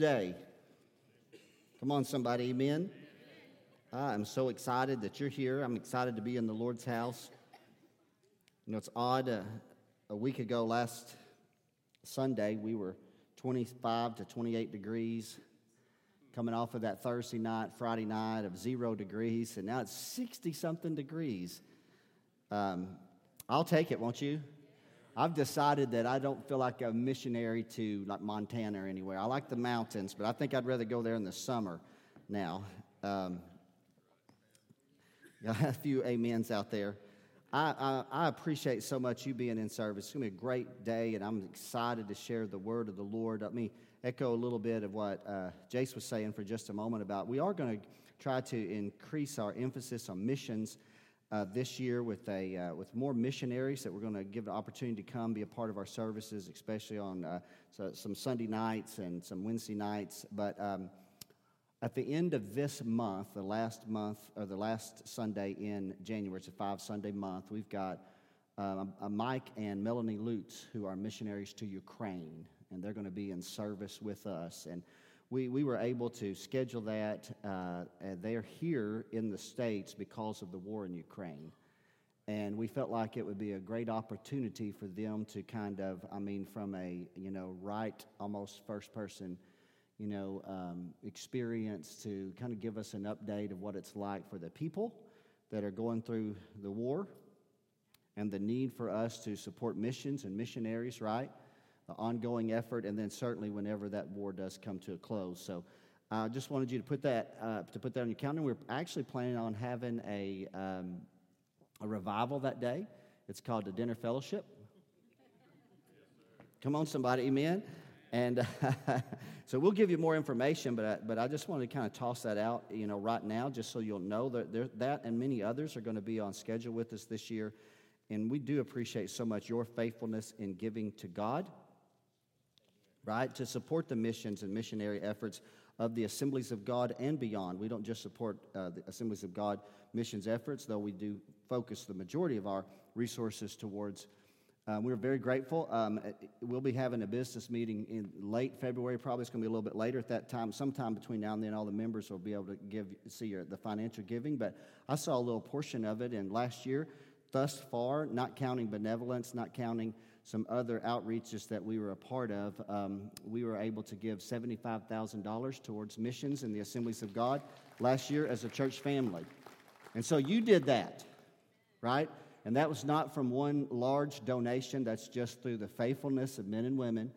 day. Come on, somebody, amen. I am so excited that you're here. I'm excited to be in the Lord's house. You know, it's odd. Uh, a week ago, last Sunday, we were 25 to 28 degrees, coming off of that Thursday night, Friday night of zero degrees, and now it's 60 something degrees. Um, I'll take it, won't you? I've decided that I don't feel like a missionary to like Montana or anywhere. I like the mountains, but I think I'd rather go there in the summer now. Um, got a few amens out there. I, I, I, appreciate so much you being in service. It's going to be a great day, and I'm excited to share the word of the Lord. Let me echo a little bit of what uh, Jace was saying for just a moment about we are going to try to increase our emphasis on missions uh, this year with, a, uh, with more missionaries that we're going to give an opportunity to come be a part of our services, especially on uh, so some Sunday nights and some Wednesday nights. But um, at the end of this month, the last month, or the last Sunday in January, it's a five Sunday month, we've got um, Mike and Melanie Lutz, who are missionaries to Ukraine, and they're going to be in service with us. And we, we were able to schedule that. Uh, they're here in the States because of the war in Ukraine. And we felt like it would be a great opportunity for them to kind of, I mean, from a, you know, right, almost first person, you know, um, experience to kind of give us an update of what it's like for the people that are going through the war and the need for us to support missions and missionaries, right? Ongoing effort, and then certainly whenever that war does come to a close. So I uh, just wanted you to put that uh, to put that on your calendar. We're actually planning on having a um, a revival that day. It's called the Dinner Fellowship. Come on, somebody, amen. And uh, so we'll give you more information, but I, but I just wanted to kind of toss that out, you know, right now, just so you'll know that there, that and many others are going to be on schedule with us this year. And we do appreciate so much your faithfulness in giving to God right? To support the missions and missionary efforts of the Assemblies of God and beyond. We don't just support uh, the Assemblies of God missions efforts, though we do focus the majority of our resources towards. Um, we're very grateful. Um, we'll be having a business meeting in late February. Probably it's going to be a little bit later at that time. Sometime between now and then, all the members will be able to give see the financial giving. But I saw a little portion of it, and last year, thus far, not counting benevolence, not counting some other outreaches that we were a part of, um, we were able to give $75,000 towards missions in the Assemblies of God last year as a church family. And so you did that, right? And that was not from one large donation, that's just through the faithfulness of men and women,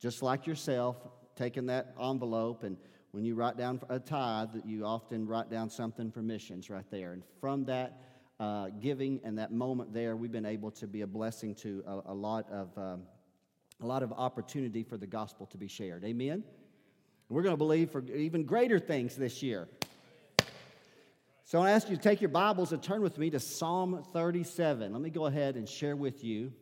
just like yourself, taking that envelope and when you write down a tithe, you often write down something for missions right there. And from that, uh, giving and that moment there, we've been able to be a blessing to a, a lot of um, a lot of opportunity for the gospel to be shared. Amen. We're going to believe for even greater things this year. So I ask you to take your Bibles and turn with me to Psalm 37. Let me go ahead and share with you.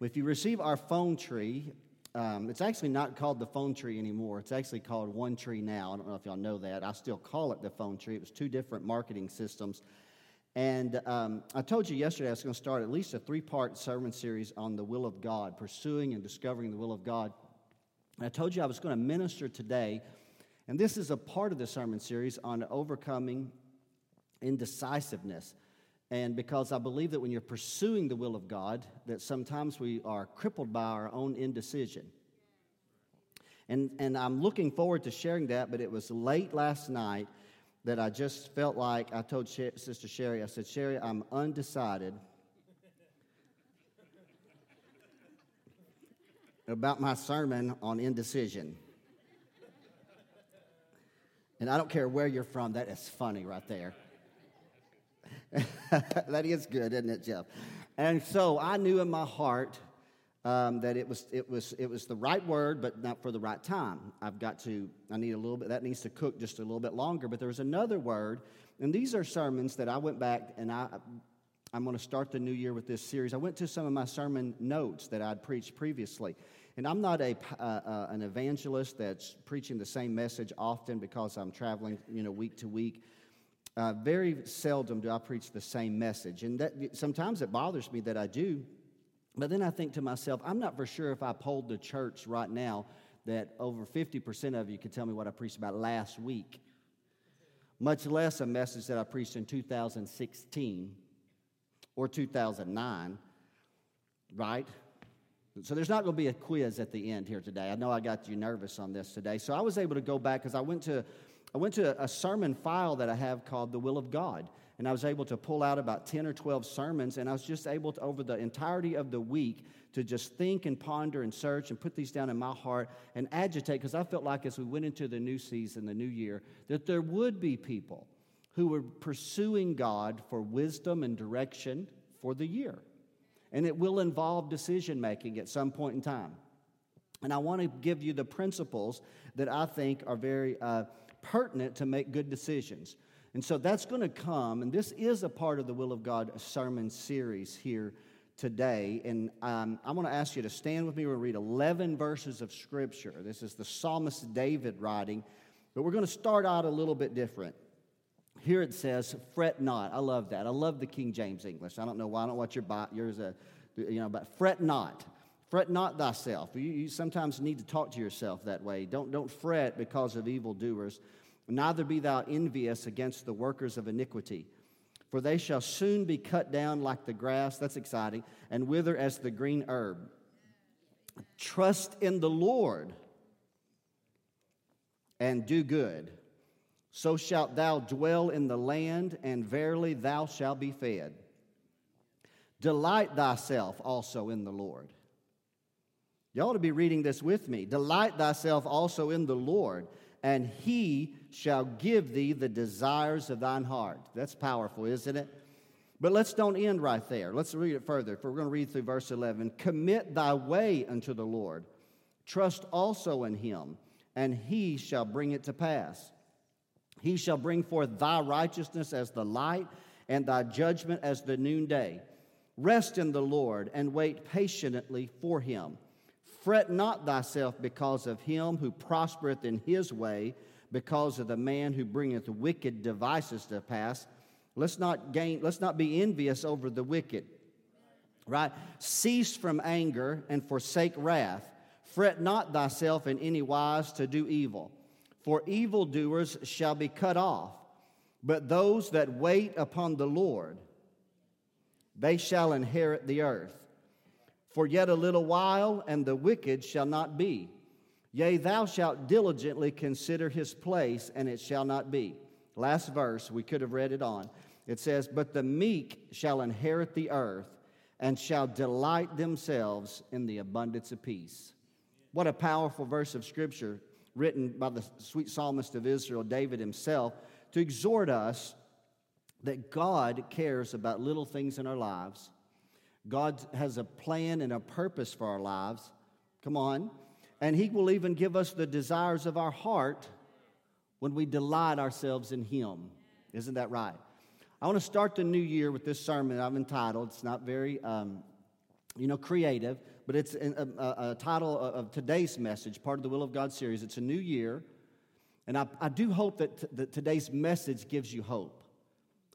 If you receive our phone tree, um, it's actually not called the phone tree anymore. It's actually called One Tree now. I don't know if y'all know that. I still call it the phone tree. It was two different marketing systems. And um, I told you yesterday I was going to start at least a three part sermon series on the will of God, pursuing and discovering the will of God. And I told you I was going to minister today, and this is a part of the sermon series on overcoming indecisiveness. And because I believe that when you're pursuing the will of God, that sometimes we are crippled by our own indecision. And, and I'm looking forward to sharing that, but it was late last night that I just felt like I told Sister Sherry, I said, Sherry, I'm undecided about my sermon on indecision. And I don't care where you're from, that is funny right there. that is good, isn't it, Jeff? And so I knew in my heart um, that it was, it, was, it was the right word, but not for the right time. I've got to, I need a little bit, that needs to cook just a little bit longer. But there was another word, and these are sermons that I went back and I, I'm going to start the new year with this series. I went to some of my sermon notes that I'd preached previously. And I'm not a, uh, uh, an evangelist that's preaching the same message often because I'm traveling, you know, week to week. Uh, very seldom do I preach the same message. And that, sometimes it bothers me that I do. But then I think to myself, I'm not for sure if I polled the church right now that over 50% of you could tell me what I preached about last week, much less a message that I preached in 2016 or 2009, right? So there's not going to be a quiz at the end here today. I know I got you nervous on this today. So I was able to go back because I went to I went to a sermon file that I have called The Will of God. And I was able to pull out about 10 or 12 sermons, and I was just able to, over the entirety of the week, to just think and ponder and search and put these down in my heart and agitate because I felt like as we went into the new season, the new year, that there would be people who were pursuing God for wisdom and direction for the year. And it will involve decision making at some point in time. And I want to give you the principles that I think are very uh, pertinent to make good decisions. And so that's going to come, and this is a part of the Will of God sermon series here today. And um, I want to ask you to stand with me. We'll read 11 verses of Scripture. This is the psalmist David writing, but we're going to start out a little bit different. Here it says, fret not. I love that. I love the King James English. I don't know why. I don't want your bot, yours, uh, you know, but fret not. Fret not thyself. You, you sometimes need to talk to yourself that way. Don't, don't fret because of evildoers. Neither be thou envious against the workers of iniquity for they shall soon be cut down like the grass, that's exciting, and wither as the green herb. Trust in the Lord and do good. So shalt thou dwell in the land, and verily thou shalt be fed. Delight thyself also in the Lord. You ought to be reading this with me. Delight thyself also in the Lord, and he shall give thee the desires of thine heart. That's powerful, isn't it? But let's don't end right there. Let's read it further. If we're going to read through verse 11, commit thy way unto the Lord. Trust also in him, and he shall bring it to pass. He shall bring forth thy righteousness as the light, and thy judgment as the noonday. Rest in the Lord, and wait patiently for him. Fret not thyself because of him who prospereth in his way, because of the man who bringeth wicked devices to pass. Let's not gain, let's not be envious over the wicked. Right? Cease from anger and forsake wrath. Fret not thyself in any wise to do evil, for evildoers shall be cut off. But those that wait upon the Lord, they shall inherit the earth. For yet a little while, and the wicked shall not be. Yea, thou shalt diligently consider his place, and it shall not be. Last verse, we could have read it on. It says, But the meek shall inherit the earth, and shall delight themselves in the abundance of peace. What a powerful verse of Scripture written by the sweet psalmist of Israel, David himself, to exhort us that God cares about little things in our lives God has a plan and a purpose for our lives. Come on. And He will even give us the desires of our heart when we delight ourselves in Him. Isn't that right? I want to start the new year with this sermon I've entitled. It's not very, um, you know, creative, but it's a, a, a title of today's message, part of the Will of God series. It's a new year. And I, I do hope that, t- that today's message gives you hope.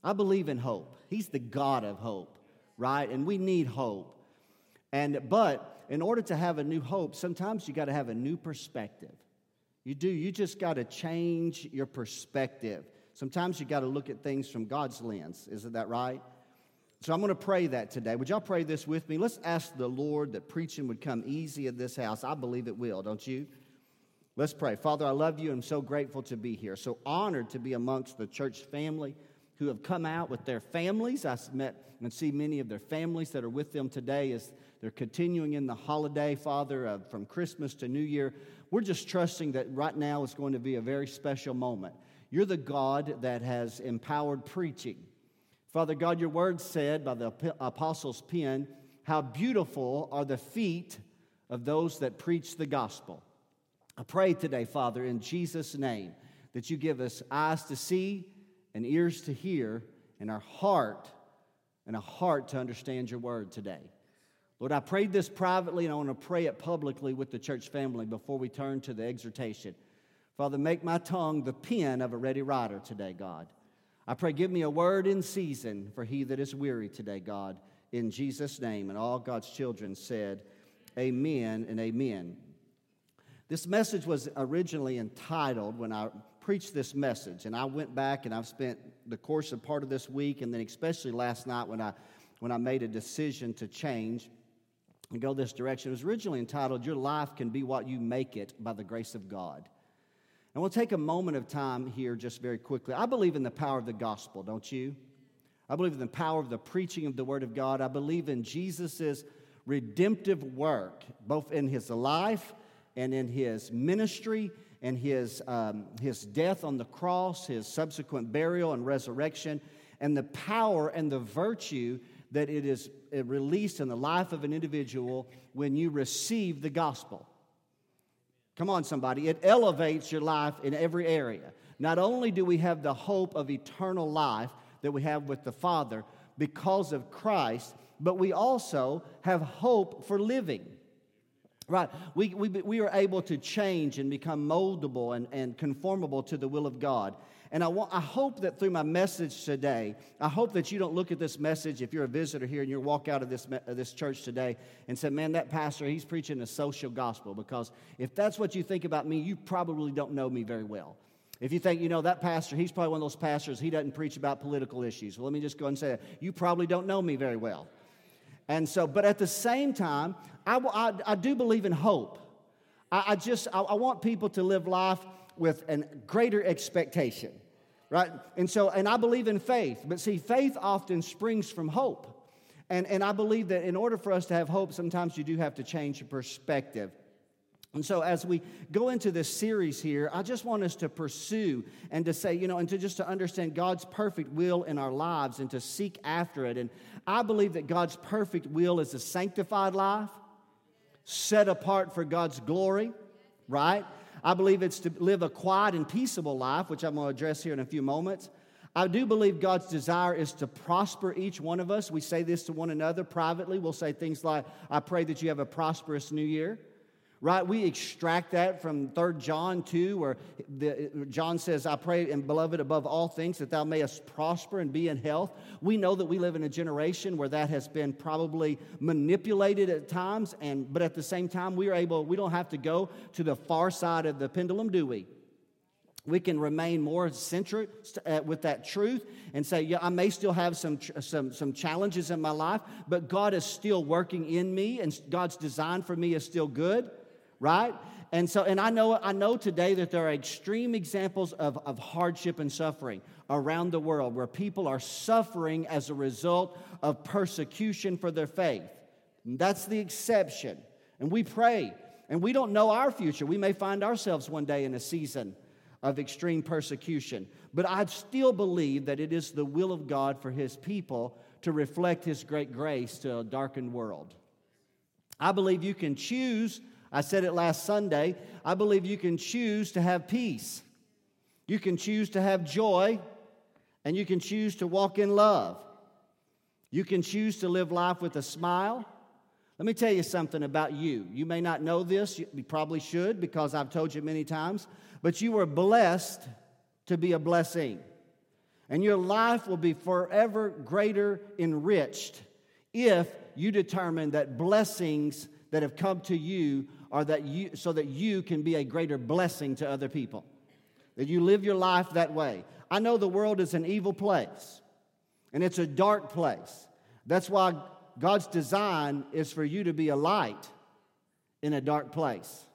I believe in hope. He's the God of hope right? And we need hope. And but in order to have a new hope, sometimes you got to have a new perspective. You do. You just got to change your perspective. Sometimes you got to look at things from God's lens. Isn't that right? So I'm going to pray that today. Would y'all pray this with me? Let's ask the Lord that preaching would come easy in this house. I believe it will, don't you? Let's pray. Father, I love you. I'm so grateful to be here. So honored to be amongst the church family who have come out with their families. I met and see many of their families that are with them today as they're continuing in the holiday, Father, uh, from Christmas to New Year. We're just trusting that right now is going to be a very special moment. You're the God that has empowered preaching. Father God, your word said by the apostles' pen, How beautiful are the feet of those that preach the gospel. I pray today, Father, in Jesus' name, that you give us eyes to see and ears to hear and our heart and a heart to understand your word today. Lord, I prayed this privately and I want to pray it publicly with the church family before we turn to the exhortation. Father, make my tongue the pen of a ready writer today, God. I pray, give me a word in season for he that is weary today, God, in Jesus' name. And all God's children said, Amen and amen. This message was originally entitled when I preached this message, and I went back and I've spent the course of part of this week, and then especially last night when I when I made a decision to change and go this direction. It was originally entitled "Your Life Can Be What You Make It by the Grace of God." And we'll take a moment of time here just very quickly. I believe in the power of the gospel, don't you? I believe in the power of the preaching of the Word of God. I believe in Jesus' redemptive work, both in his life and in his ministry and his, um, his death on the cross, his subsequent burial and resurrection, and the power and the virtue that it is released in the life of an individual when you receive the gospel. Come on, somebody. It elevates your life in every area. Not only do we have the hope of eternal life that we have with the Father because of Christ, but we also have hope for living. Right. We, we, we are able to change and become moldable and, and conformable to the will of God. And I, want, I hope that through my message today, I hope that you don't look at this message if you're a visitor here and you walk out of this, this church today and say, man, that pastor, he's preaching a social gospel. Because if that's what you think about me, you probably don't know me very well. If you think, you know, that pastor, he's probably one of those pastors, he doesn't preach about political issues. Well, let me just go and say that. You probably don't know me very well. And so, but at the same time, I, I, I do believe in hope. I, I just, I, I want people to live life with a greater expectation, right? And so, and I believe in faith. But see, faith often springs from hope. And, and I believe that in order for us to have hope, sometimes you do have to change your perspective. And so, as we go into this series here, I just want us to pursue and to say, you know, and to just to understand God's perfect will in our lives and to seek after it. And I believe that God's perfect will is a sanctified life, set apart for God's glory, right? I believe it's to live a quiet and peaceable life, which I'm going to address here in a few moments. I do believe God's desire is to prosper each one of us. We say this to one another privately. We'll say things like, I pray that you have a prosperous new year right? We extract that from 3 John 2, where the, John says, I pray, and beloved, above all things, that thou mayest prosper and be in health. We know that we live in a generation where that has been probably manipulated at times, and but at the same time, we are able, we don't have to go to the far side of the pendulum, do we? we can remain more centered uh, with that truth and say, yeah, I may still have some, some, some challenges in my life, but God is still working in me, and God's design for me is still good right? And so, and I know, I know today that there are extreme examples of, of hardship and suffering around the world where people are suffering as a result of persecution for their faith. And that's the exception. And we pray, and we don't know our future. We may find ourselves one day in a season of extreme persecution. But I still believe that it is the will of God for His people to reflect His great grace to a darkened world. I believe you can choose I said it last Sunday. I believe you can choose to have peace. You can choose to have joy, and you can choose to walk in love. You can choose to live life with a smile. Let me tell you something about you. You may not know this, you probably should because I've told you many times, but you were blessed to be a blessing. And your life will be forever greater enriched if you determine that blessings that have come to you are that you so that you can be a greater blessing to other people. That you live your life that way. I know the world is an evil place and it's a dark place. That's why God's design is for you to be a light in a dark place.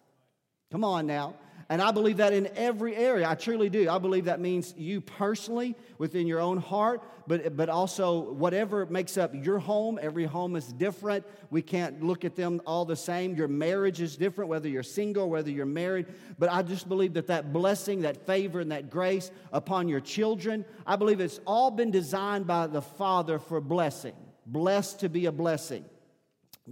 Come on now. And I believe that in every area. I truly do. I believe that means you personally within your own heart, but, but also whatever makes up your home. Every home is different. We can't look at them all the same. Your marriage is different, whether you're single, whether you're married. But I just believe that that blessing, that favor, and that grace upon your children, I believe it's all been designed by the Father for blessing. Blessed to be a blessing.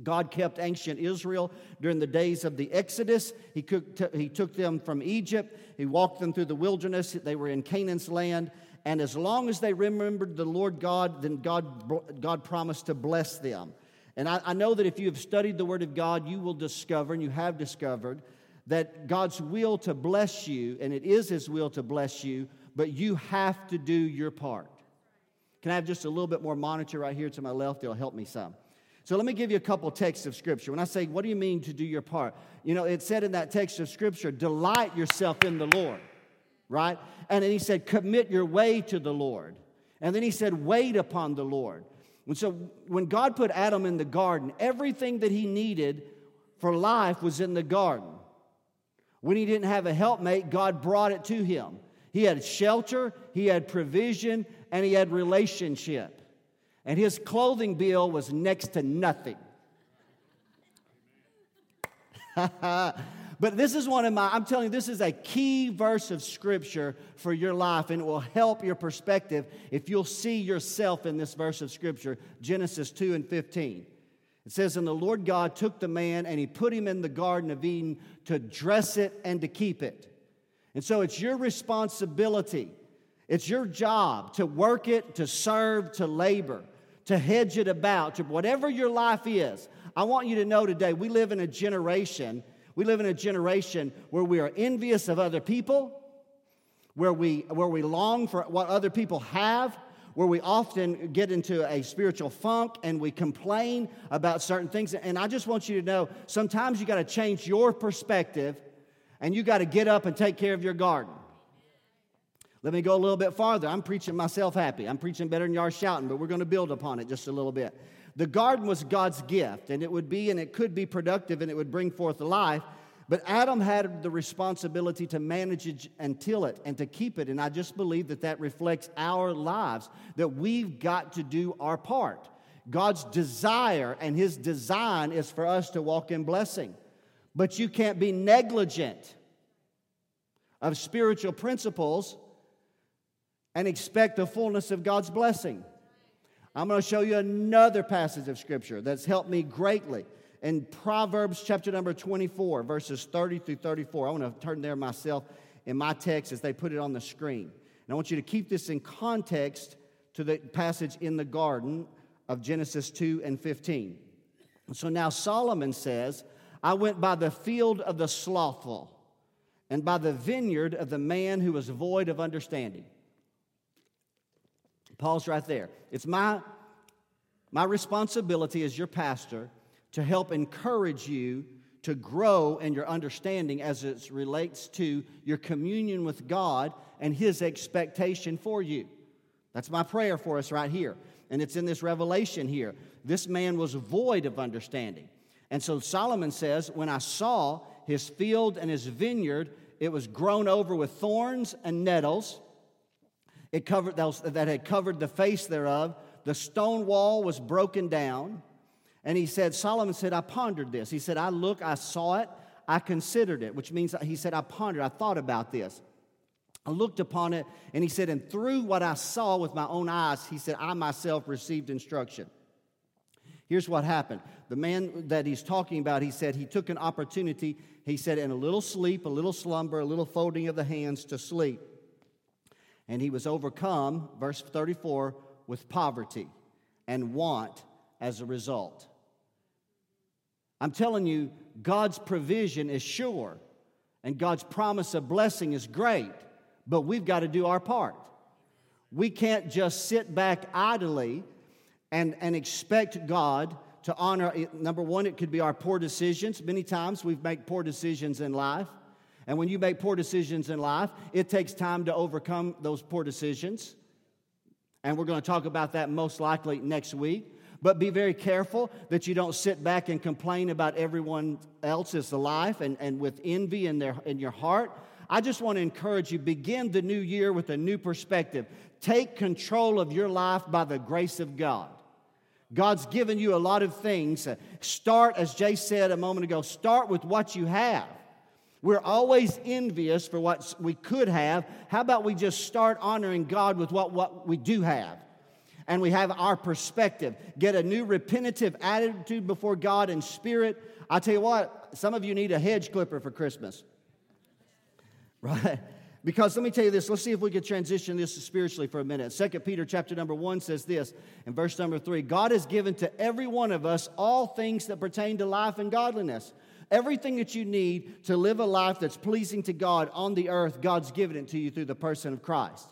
God kept ancient Israel during the days of the Exodus. He, took them from Egypt. He walked them through the wilderness. They were in Canaan's land. And as long as they remembered the Lord God, then God, God promised to bless them. And I, I know that if you have studied the Word of God, you will discover, and you have discovered, that God's will to bless you, and it is His will to bless you, but you have to do your part. Can I have just a little bit more monitor right here to my left? It'll help me some. So let me give you a couple texts of scripture. When I say, what do you mean to do your part? You know, it said in that text of scripture, delight yourself in the Lord, right? And then he said, commit your way to the Lord. And then he said, wait upon the Lord. And so when God put Adam in the garden, everything that he needed for life was in the garden. When he didn't have a helpmate, God brought it to him. He had shelter, he had provision, and he had relationship. And his clothing bill was next to nothing. but this is one of my, I'm telling you, this is a key verse of scripture for your life, and it will help your perspective if you'll see yourself in this verse of scripture, Genesis 2 and 15. It says, And the Lord God took the man and he put him in the Garden of Eden to dress it and to keep it. And so it's your responsibility, it's your job to work it, to serve, to labor, to hedge it about, to whatever your life is. I want you to know today we live in a generation, we live in a generation where we are envious of other people, where we, where we long for what other people have, where we often get into a spiritual funk and we complain about certain things. And I just want you to know sometimes you got to change your perspective and you got to get up and take care of your garden. Let me go a little bit farther. I'm preaching myself happy. I'm preaching better than are shouting, but we're going to build upon it just a little bit. The garden was God's gift, and it would be and it could be productive and it would bring forth life. But Adam had the responsibility to manage it and till it and to keep it. And I just believe that that reflects our lives, that we've got to do our part. God's desire and His design is for us to walk in blessing. But you can't be negligent of spiritual principles and expect the fullness of God's blessing. I'm going to show you another passage of Scripture that's helped me greatly in Proverbs chapter number 24, verses 30 through 34. I want to turn there myself in my text as they put it on the screen. And I want you to keep this in context to the passage in the garden of Genesis 2 and 15. So now Solomon says, I went by the field of the slothful and by the vineyard of the man who was void of understanding. Pause right there. It's my, my responsibility as your pastor to help encourage you to grow in your understanding as it relates to your communion with God and His expectation for you. That's my prayer for us right here. And it's in this revelation here. This man was void of understanding. And so Solomon says, When I saw his field and his vineyard, it was grown over with thorns and nettles. It covered, that had covered the face thereof. The stone wall was broken down and he said, Solomon said, I pondered this. He said, I look, I saw it, I considered it, which means he said, I pondered, I thought about this. I looked upon it, and he said, and through what I saw with my own eyes, he said, I myself received instruction. Here's what happened. The man that he's talking about, he said, he took an opportunity, he said, in a little sleep, a little slumber, a little folding of the hands to sleep. And he was overcome, verse 34, with poverty and want as a result. I'm telling you, God's provision is sure and God's promise of blessing is great, but we've got to do our part. We can't just sit back idly and, and expect God to honor. Number one, it could be our poor decisions. Many times we've made poor decisions in life. And when you make poor decisions in life, it takes time to overcome those poor decisions. And we're going to talk about that most likely next week. But be very careful that you don't sit back and complain about everyone else's life and, and with envy in, their, in your heart. I just want to encourage you begin the new year with a new perspective. Take control of your life by the grace of God. God's given you a lot of things. Start, as Jay said a moment ago, start with what you have. We're always envious for what we could have. How about we just start honoring God with what, what we do have? and we have our perspective. Get a new repentative attitude before God and spirit. I tell you what, some of you need a hedge clipper for Christmas. Right? Because let me tell you this, let's see if we can transition this spiritually for a minute. Second Peter chapter number 1 says this in verse number 3, God has given to every one of us all things that pertain to life and godliness. Everything that you need to live a life that's pleasing to God on the earth, God's given it to you through the person of Christ.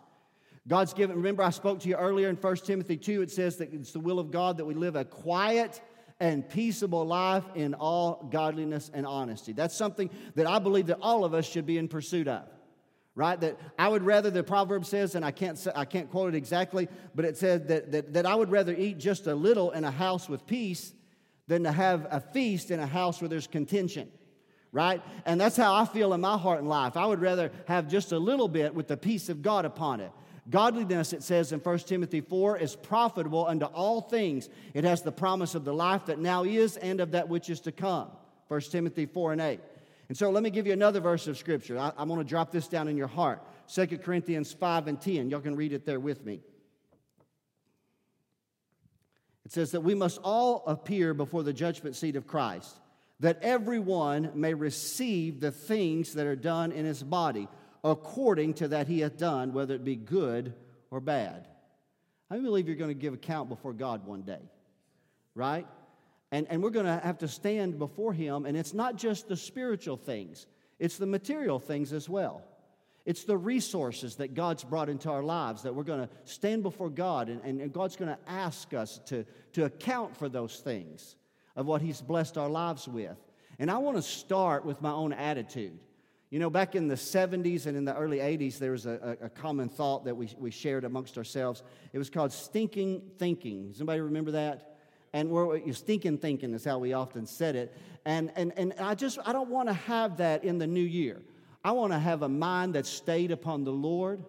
God's given, remember, I spoke to you earlier in 1 Timothy 2, it says that it's the will of God that we live a quiet and peaceable life in all godliness and honesty. That's something that I believe that all of us should be in pursuit of. Right? That I would rather, the proverb says, and I can't, I can't quote it exactly, but it said that, that, that I would rather eat just a little in a house with peace than to have a feast in a house where there's contention right? And that's how I feel in my heart and life. I would rather have just a little bit with the peace of God upon it. Godliness, it says in 1 Timothy 4, is profitable unto all things. It has the promise of the life that now is and of that which is to come. 1 Timothy 4 and 8. And so let me give you another verse of Scripture. I, I want to drop this down in your heart. 2 Corinthians 5 and 10. Y'all can read it there with me. It says that we must all appear before the judgment seat of Christ that everyone may receive the things that are done in his body according to that he hath done, whether it be good or bad. I believe you're going to give account before God one day, right? And, and we're going to have to stand before him, and it's not just the spiritual things, it's the material things as well. It's the resources that God's brought into our lives that we're going to stand before God, and, and God's going to ask us to, to account for those things of what He's blessed our lives with. And I want to start with my own attitude. You know, back in the 70s and in the early 80s, there was a, a, common thought that we, we shared amongst ourselves. It was called stinking thinking. Does anybody remember that? And we're stinking thinking is how we often said it. And, and, and I just, I don't want to have that in the new year. I want to have a mind that's stayed upon the Lord.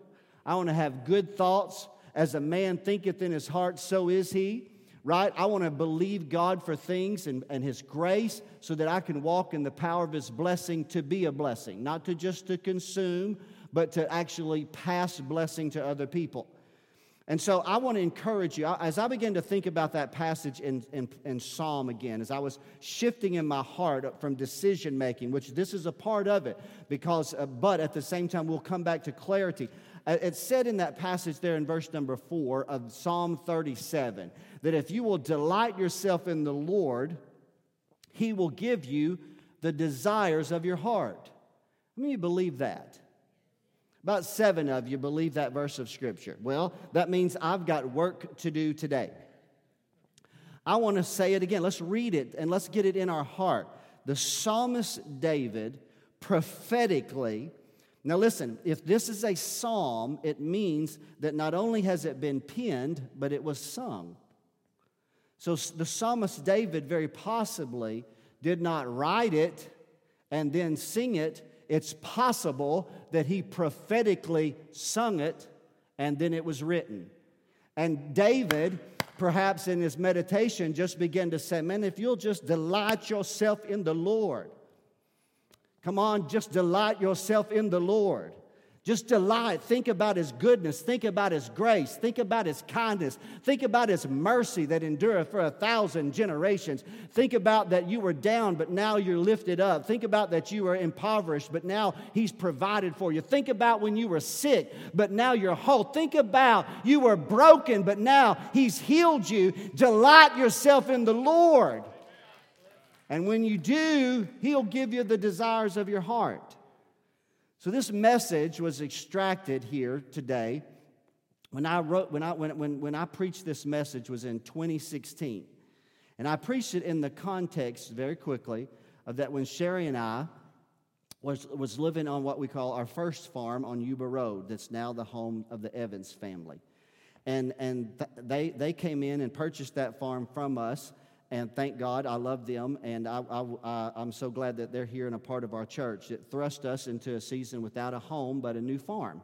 I want to have good thoughts. As a man thinketh in his heart, so is he right? I want to believe God for things and, and His grace so that I can walk in the power of His blessing to be a blessing, not to just to consume, but to actually pass blessing to other people. And so I want to encourage you, as I began to think about that passage in, in, in, Psalm again, as I was shifting in my heart from decision making, which this is a part of it, because, uh, but at the same time, we'll come back to clarity. Uh, it's said in that passage there in verse number four of Psalm 37 that if you will delight yourself in the Lord, He will give you the desires of your heart. How many believe that? About seven of you believe that verse of Scripture. Well, that means I've got work to do today. I want to say it again. Let's read it and let's get it in our heart. The psalmist David prophetically now, listen, if this is a psalm, it means that not only has it been penned, but it was sung. So the psalmist David very possibly did not write it and then sing it. It's possible that he prophetically sung it and then it was written. And David, perhaps in his meditation, just began to say, Man, if you'll just delight yourself in the Lord, Come on, just delight yourself in the Lord. Just delight. Think about His goodness. Think about His grace. Think about His kindness. Think about His mercy that endureth for a thousand generations. Think about that you were down, but now you're lifted up. Think about that you were impoverished, but now He's provided for you. Think about when you were sick, but now you're whole. Think about you were broken, but now He's healed you. Delight yourself in the Lord. And when you do, He'll give you the desires of your heart. So, this message was extracted here today. When I, wrote, when, I, when, when, when I preached this message was in 2016. And I preached it in the context, very quickly, of that when Sherry and I was, was living on what we call our first farm on Yuba Road, that's now the home of the Evans family. And, and th- they, they came in and purchased that farm from us and thank God I love them, and I, am so glad that they're here and a part of our church. It thrust us into a season without a home but a new farm.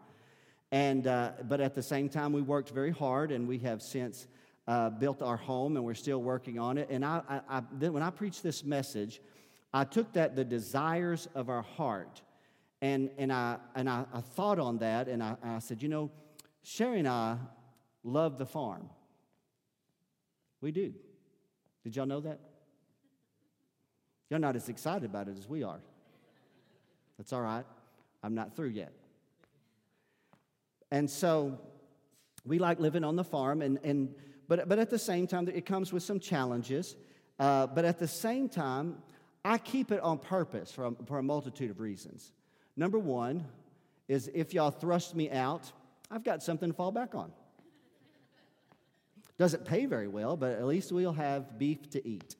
And, uh, but at the same time, we worked very hard, and we have since uh, built our home, and we're still working on it. And I, I, I, then when I preached this message, I took that, the desires of our heart, and, and, I, and I, I thought on that, and I, I said, you know, Sherry and I love the farm. We do. Did y'all know that? You're not as excited about it as we are. That's all right. I'm not through yet. And so we like living on the farm, and, and, but, but at the same time, it comes with some challenges. Uh, but at the same time, I keep it on purpose for a, for a multitude of reasons. Number one is if y'all thrust me out, I've got something to fall back on. Doesn't pay very well, but at least we'll have beef to eat.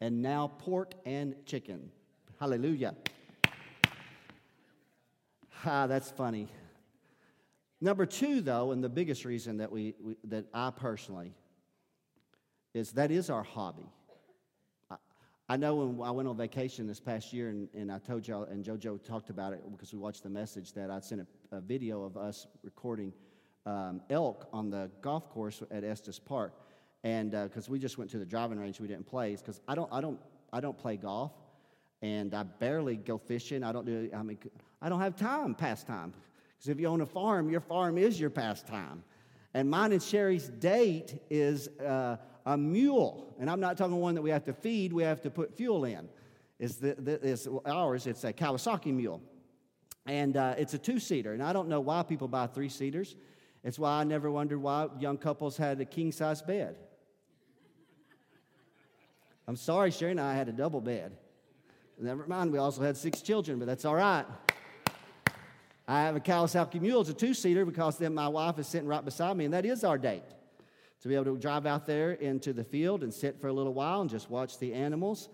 and now pork and chicken. Hallelujah. Ah, that's funny. Number two, though, and the biggest reason that we, we that I personally is that is our hobby. I, I know when I went on vacation this past year, and, and I told y'all, and JoJo talked about it because we watched the message that I sent a, a video of us recording um, elk on the golf course at Estes Park, and because uh, we just went to the driving range, we didn't play because I don't, I don't, I don't play golf, and I barely go fishing. I don't do. I mean, I don't have time pastime because if you own a farm, your farm is your pastime. And mine and Sherry's date is uh, a mule, and I'm not talking one that we have to feed; we have to put fuel in. Is the, the ours? It's a Kawasaki mule, and uh, it's a two-seater. And I don't know why people buy three-seaters. It's why I never wondered why young couples had a king-size bed. I'm sorry, Sherry and I had a double bed. Never mind, we also had six children, but that's all right. I have a Kawasaki Mule. It's a two seater because then my wife is sitting right beside me, and that is our date. To be able to drive out there into the field and sit for a little while and just watch the animals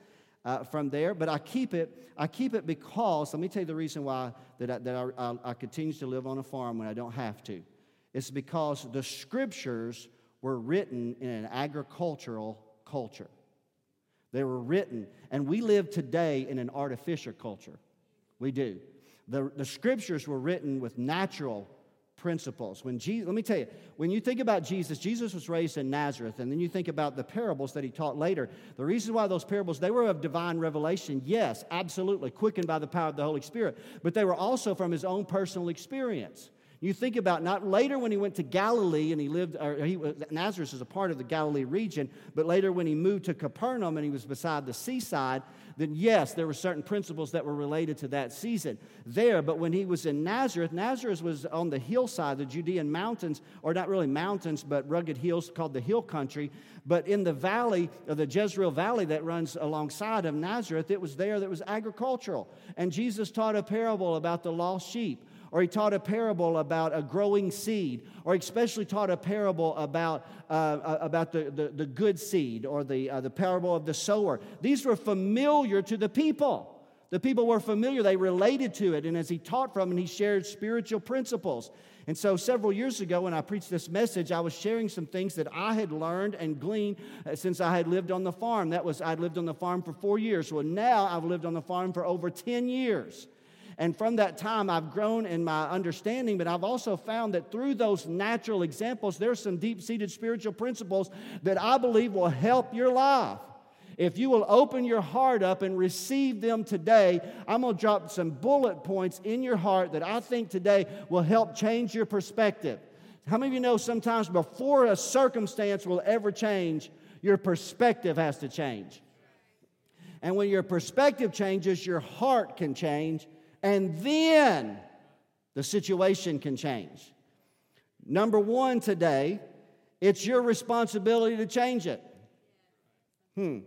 uh, from there. But I keep it, I keep it because, let me tell you the reason why that, I, that I, I, I continue to live on a farm when I don't have to. It's because the scriptures were written in an agricultural culture. They were written, and we live today in an artificial culture. We do. The, the scriptures were written with natural principles. When Jesus, let me tell you, when you think about Jesus, Jesus was raised in Nazareth, and then you think about the parables that he taught later. The reason why those parables, they were of divine revelation, yes, absolutely, quickened by the power of the Holy Spirit, but they were also from his own personal experience. You think about not later when he went to Galilee and he lived, or he, Nazareth is a part of the Galilee region, but later when he moved to Capernaum and he was beside the seaside, then yes, there were certain principles that were related to that season there. But when he was in Nazareth, Nazareth was on the hillside, the Judean mountains, or not really mountains, but rugged hills called the hill country. But in the valley, the Jezreel Valley that runs alongside of Nazareth, it was there that was agricultural. And Jesus taught a parable about the lost sheep or he taught a parable about a growing seed, or especially taught a parable about, uh, uh, about the, the, the, good seed, or the, uh, the parable of the sower. These were familiar to the people. The people were familiar, they related to it, and as he taught from it, he shared spiritual principles. And so, several years ago, when I preached this message, I was sharing some things that I had learned and gleaned uh, since I had lived on the farm. That was, I'd lived on the farm for four years. Well, now I've lived on the farm for over 10 years. And from that time, I've grown in my understanding, but I've also found that through those natural examples, there's some deep seated spiritual principles that I believe will help your life. If you will open your heart up and receive them today, I'm going to drop some bullet points in your heart that I think today will help change your perspective. How many of you know sometimes before a circumstance will ever change, your perspective has to change? And when your perspective changes, your heart can change, and then the situation can change. Number one today, it's your responsibility to change it. Hmm.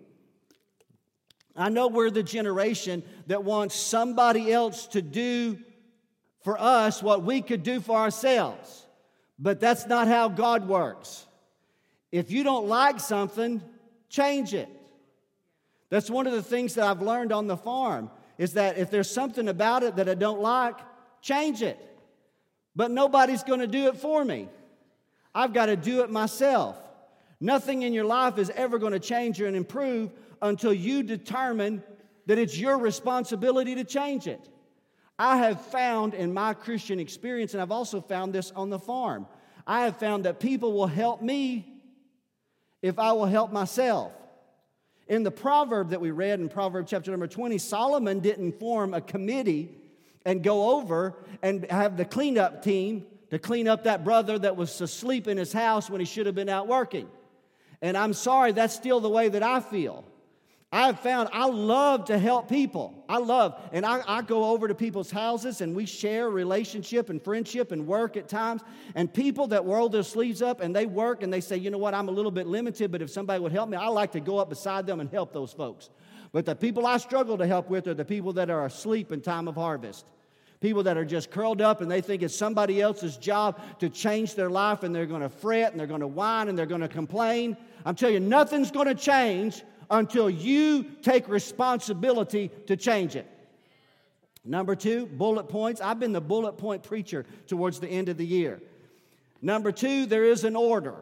I know we're the generation that wants somebody else to do for us what we could do for ourselves. But that's not how God works. If you don't like something, change it. That's one of the things that I've learned on the farm is that if there's something about it that I don't like, change it. But nobody's going to do it for me. I've got to do it myself. Nothing in your life is ever going to change and improve until you determine that it's your responsibility to change it. I have found in my Christian experience, and I've also found this on the farm, I have found that people will help me if I will help myself. In the proverb that we read in Proverb chapter number 20, Solomon didn't form a committee and go over and have the cleanup team to clean up that brother that was asleep in his house when he should have been out working. And I'm sorry, that's still the way that I feel. I've found I love to help people. I love, and I, I, go over to people's houses and we share relationship and friendship and work at times. And people that roll their sleeves up and they work and they say, you know what, I'm a little bit limited, but if somebody would help me, I like to go up beside them and help those folks. But the people I struggle to help with are the people that are asleep in time of harvest. People that are just curled up and they think it's somebody else's job to change their life and they're to fret and they're to whine and they're to complain. I'm telling you, nothing's to change until you take responsibility to change it. Number two, bullet points. I've been the bullet point preacher towards the end of the year. Number two, there is an order.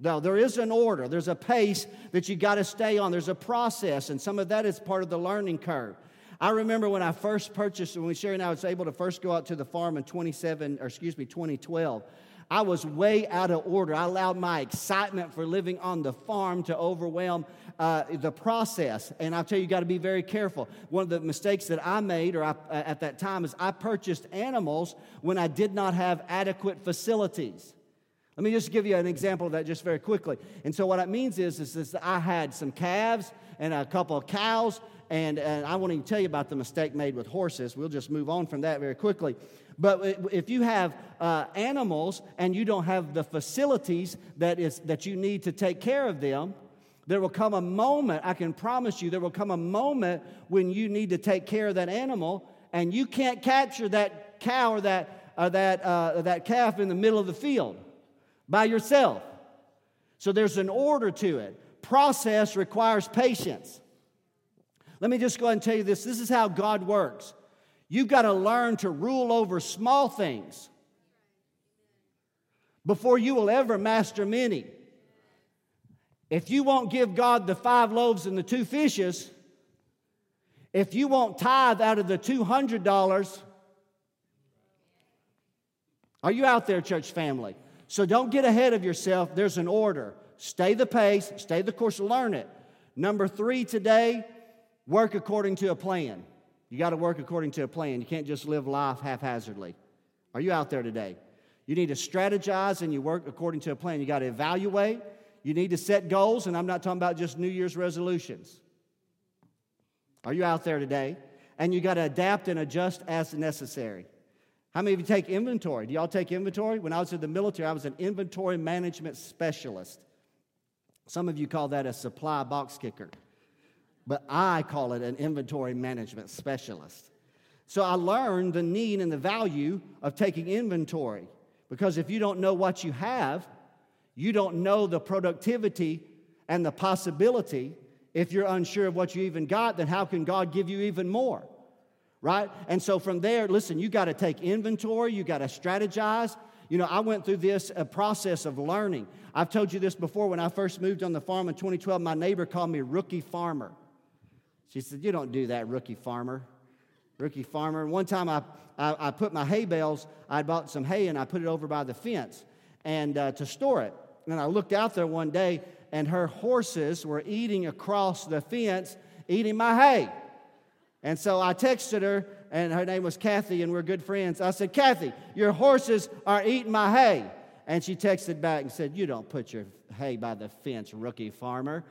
No, there is an order. There's a pace that you got to stay on. There's a process, and some of that is part of the learning curve. I remember when I first purchased, when Sherry and I was able to first go out to the farm in 27, or excuse me, 2012. I was way out of order. I allowed my excitement for living on the farm to overwhelm uh, the process. And I'll tell you, you got to be very careful. One of the mistakes that I made or I, uh, at that time is I purchased animals when I did not have adequate facilities. Let me just give you an example of that just very quickly. And so, what that means is, is, is I had some calves and a couple of cows, and, and I won't even tell you about the mistake made with horses. We'll just move on from that very quickly. But if you have uh, animals and you don't have the facilities that, is, that you need to take care of them, there will come a moment, I can promise you, there will come a moment when you need to take care of that animal and you can't capture that cow or that, or that, uh, that calf in the middle of the field by yourself. So there's an order to it. Process requires patience. Let me just go ahead and tell you this this is how God works. You've got to learn to rule over small things before you will ever master many. If you won't give God the five loaves and the two fishes, if you won't tithe out of the $200, are you out there, church family? So don't get ahead of yourself. There's an order. Stay the pace, stay the course, learn it. Number three today, work according to a plan. You got to work according to a plan. You can't just live life haphazardly. Are you out there today? You need to strategize and you work according to a plan. You got to evaluate. You need to set goals, and I'm not talking about just New Year's resolutions. Are you out there today? And you got to adapt and adjust as necessary. How many of you take inventory? Do y'all take inventory? When I was in the military, I was an inventory management specialist. Some of you call that a supply box kicker but I call it an inventory management specialist. So I learned the need and the value of taking inventory because if you don't know what you have, you don't know the productivity and the possibility. If you're unsure of what you even got, then how can God give you even more? Right? And so from there, listen, you got to take inventory, you got to strategize. You know, I went through this a process of learning. I've told you this before when I first moved on the farm in 2012, my neighbor called me rookie farmer. She said, You don't do that, rookie farmer. Rookie farmer. One time I, I, I put my hay bales, I bought some hay and I put it over by the fence and uh, to store it. And I looked out there one day and her horses were eating across the fence, eating my hay. And so I texted her, and her name was Kathy, and we're good friends. I said, Kathy, your horses are eating my hay. And she texted back and said, You don't put your hay by the fence, rookie farmer.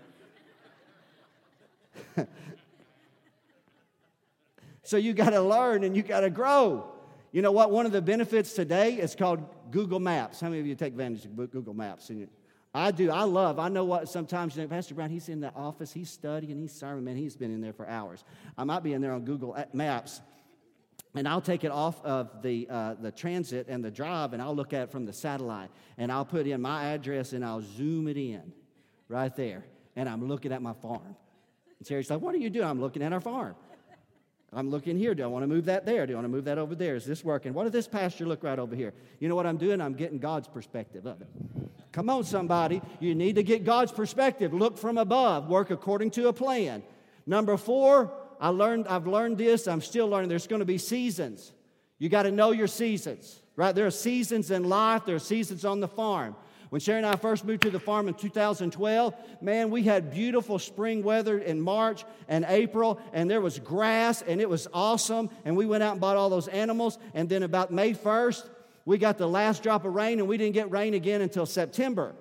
So you got to learn and you got to grow. You know what? One of the benefits today is called Google Maps. How many of you take advantage of Google Maps? I do. I love. I know what sometimes you know, Pastor Brown. He's in the office. He's studying. He's serving. Man, he's been in there for hours. I might be in there on Google Maps, and I'll take it off of the uh, the transit and the drive, and I'll look at it from the satellite, and I'll put in my address, and I'll zoom it in, right there, and I'm looking at my farm. And Terry's like, "What are you doing?" I'm looking at our farm. I'm looking here. Do I want to move that there? Do I want to move that over there? Is this working? What does this pasture look right over here? You know what I'm doing? I'm getting God's perspective of it. Come on, somebody. You need to get God's perspective. Look from above. Work according to a plan. Number four, I learned, I've learned this. I'm still learning. There's going to be seasons. You got to know your seasons, right? There are seasons in life. There are seasons on the farm. When Sherry and I first moved to the farm in 2012, man, we had beautiful spring weather in March and April, and there was grass, and it was awesome. And we went out and bought all those animals. And then about May 1st, we got the last drop of rain, and we didn't get rain again until September.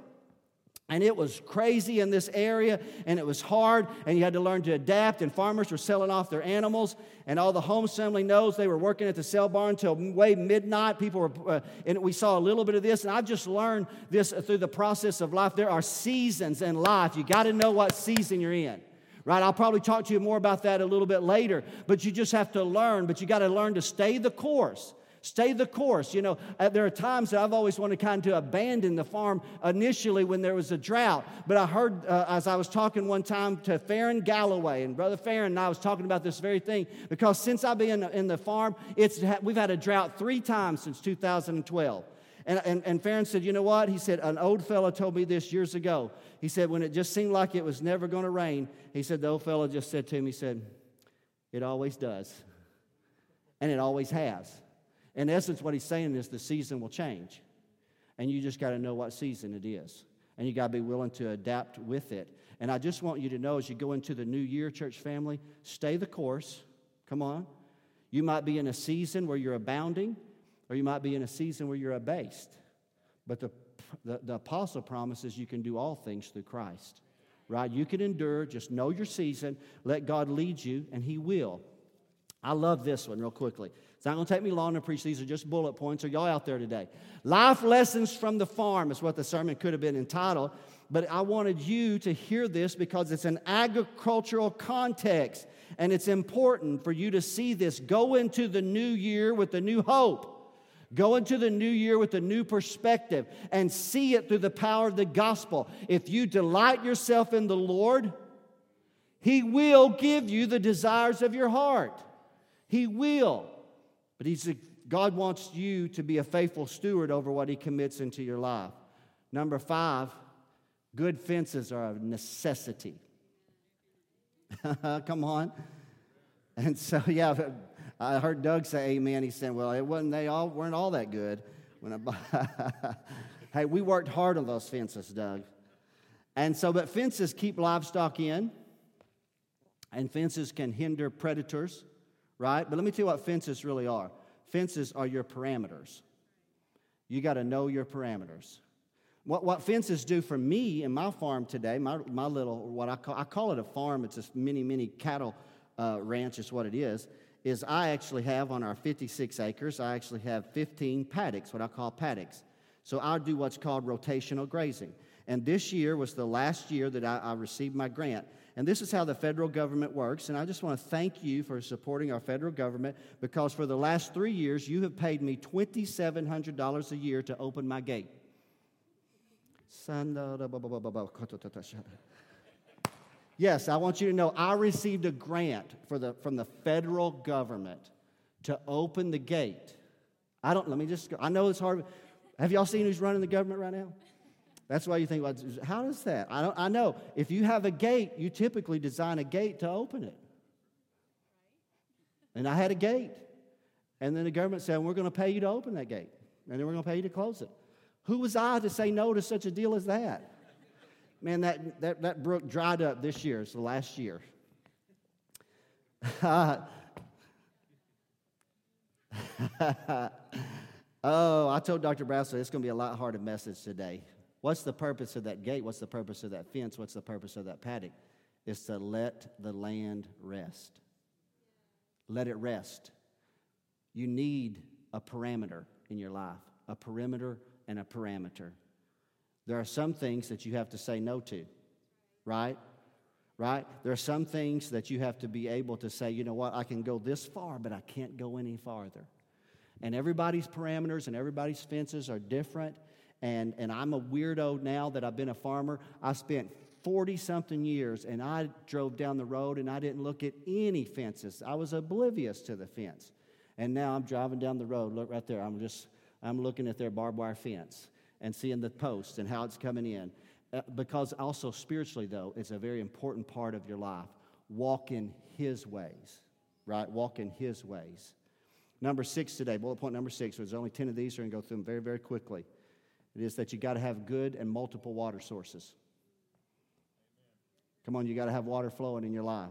And it was crazy in this area, and it was hard, and you had to learn to adapt. And farmers were selling off their animals, and all the home assembly knows they were working at the sale barn until way midnight. People were, uh, and we saw a little bit of this, and I've just learned this through the process of life. There are seasons in life. You got to know what season you're in right? I'll probably talk to you more about that a little bit later, but you just have to learn, but you got to learn to stay the course. Stay the course. You know, uh, there are times that I've always wanted kind to abandon the farm initially when there was a drought. But I heard uh, as I was talking one time to Farron Galloway, and Brother Farron and I was talking about this very thing because since I've been in the, in the farm, it's, we've had a drought three times since 2012. And, and, and Farron said, You know what? He said, An old fellow told me this years ago. He said, When it just seemed like it was never going to rain, he said, The old fellow just said to him, He said, It always does. And it always has. In essence, what he's saying is the season will change. And you just got to know what season it is. And you got to be willing to adapt with it. And I just want you to know as you go into the new year, church family, stay the course. Come on. You might be in a season where you're abounding, or you might be in a season where you're abased. But the, the, the apostle promises you can do all things through Christ. Right? You can endure, just know your season, let God lead you, and He will. I love this one real quickly. Not going to take me long to preach. These are just bullet points. Are y'all out there today? Life lessons from the farm is what the sermon could have been entitled. But I wanted you to hear this because it's an agricultural context and it's important for you to see this. Go into the new year with a new hope. Go into the new year with a new perspective and see it through the power of the gospel. If you delight yourself in the Lord, He will give you the desires of your heart. He will. But he's God wants you to be a faithful steward over what He commits into your life. Number five, good fences are a necessity. Come on. And so, yeah, I heard Doug say amen. He said, well, it wasn't, they all weren't all that good. When I, hey, we worked hard on those fences, Doug. And so, but fences keep livestock in, and fences can hinder predators right? But let me tell you what fences really are fences are your parameters. You got to know your parameters. What, what fences do for me in my farm today, my, my little, what I call, I call it a farm, it's a mini, mini cattle uh, ranch, is what it is, is I actually have on our 56 acres, I actually have 15 paddocks, what I call paddocks. So I do what's called rotational grazing. And this year was the last year that I, I received my grant. And this is how the federal government works. And I just want to thank you for supporting our federal government because for the last three years, you have paid me $2,700 a year to open my gate. Yes, I want you to know I received a grant the, from the federal government to open the gate. I don't, let me just, I know it's hard. Have y'all seen who's running the government right now? That's why you think, well, how does that? I, don't, I know. If you have a gate, you typically design a gate to open it. And I had a gate. And then the government said, we're going to pay you to open that gate. And then we're going to pay you to close it. Who was I to say no to such a deal as that? Man, that, that, that brook dried up this year. It's the last year. oh, I told Dr. Brassel it's going to be a lot harder message today. What's the purpose of that gate? What's the purpose of that fence? What's the purpose of that paddock? It's to let the land rest. Let it rest. You need a parameter in your life, a perimeter and a parameter. There are some things that you have to say no to, right? Right? There are some things that you have to be able to say, you know what, I can go this far, but I can't go any farther. And everybody's parameters and everybody's fences are different and, and I'm a weirdo now that I've been a farmer. I spent 40 something years and I drove down the road and I didn't look at any fences. I was oblivious to the fence. And now I'm driving down the road. Look right there. I'm just, I'm looking at their barbed wire fence and seeing the posts and how it's coming in. Uh, because also spiritually, though, it's a very important part of your life. Walk in His ways, right? Walk in His ways. Number six today, bullet point number six. There's only 10 of these. We're going to go through them very, very quickly. It is that you got to have good and multiple water sources. Come on, you got to have water flowing in your life.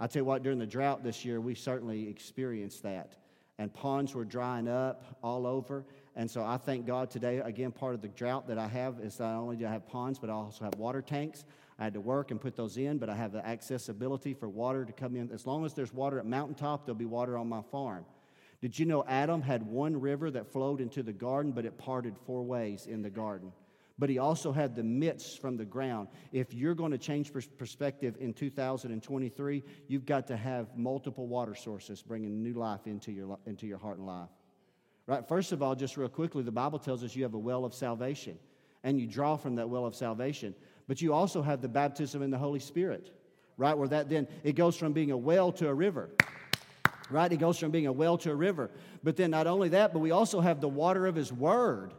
I tell you what, during the drought this year, we certainly experienced that. And ponds were drying up all over. And so I thank God today, again, part of the drought that I have is not only do I have ponds, but I also have water tanks. I had to work and put those in, but I have the accessibility for water to come in. As long as there's water at mountaintop, there'll be water on my farm. Did you know Adam had one river that flowed into the garden, but it parted four ways in the garden? But he also had the midst from the ground. If you're going to change perspective in 2023, you've got to have multiple water sources bringing new life into your, into your heart and life. Right? First of all, just real quickly, the Bible tells us you have a well of salvation, and you draw from that well of salvation. But you also have the baptism in the Holy Spirit, right? Where that then it goes from being a well to a river. Right? It goes from being a well to a river. But then not only that, but we also have the water of His Word,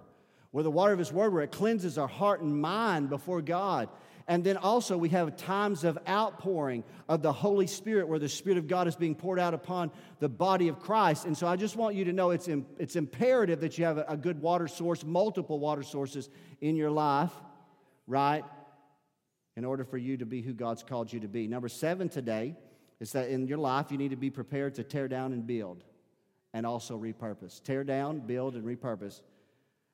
where the water of His Word, where it cleanses our heart and mind before God. And then also, we have times of outpouring of the Holy Spirit where the Spirit of God is being poured out upon the body of Christ. And so, I just want you to know it's, in, it's imperative that you have a, a good water source, multiple water sources in your life, right? In order for you to be who God's called you to be. Number seven today is that in your life, you need to be prepared to tear down and build and also repurpose. Tear down, build, and repurpose.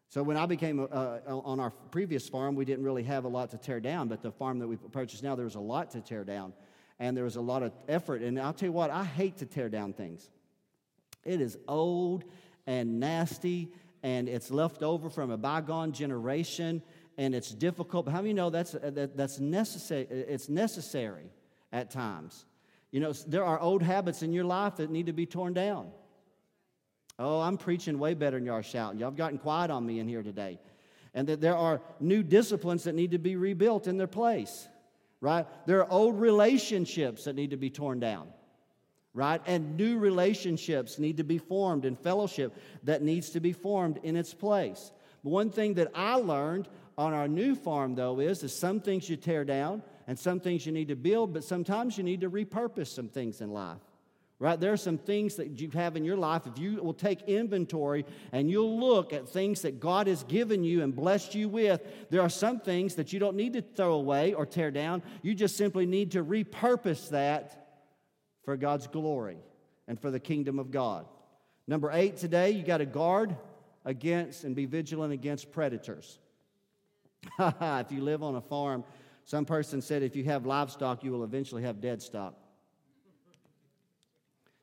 So when I became uh, uh, on our previous farm, we didn't really have a lot to tear down, but the farm that we purchased now, there was a lot to tear down, and there was a lot of effort. And I'll tell you what, I hate to tear down things. It is old and nasty, and it's left over from a bygone generation, and it's difficult. But how many know that's uh, that, that's necessary? It's necessary at times. You know, there are old habits in your life that need to be torn down. Oh, I'm preaching way better than y'all shouting. Y'all have gotten quiet on me in here today. And that there are new disciplines that need to be rebuilt in their place, right? There are old relationships that need to be torn down, right? And new relationships need to be formed and fellowship that needs to be formed in its place. One thing that I learned on our new farm, though, is, that some things you tear down and some things you need to build, but sometimes you need to repurpose some things in life right? There are some things that you have in your life. If you will take inventory and you'll look at things that God has given you and blessed you with, there are some things that you don't need to throw away or tear down. You just simply need to repurpose that for God's glory and for the kingdom of God. Number eight today, you got to guard against and be vigilant against predators. if you live on a farm, some person said if you have livestock, you will eventually have dead stock.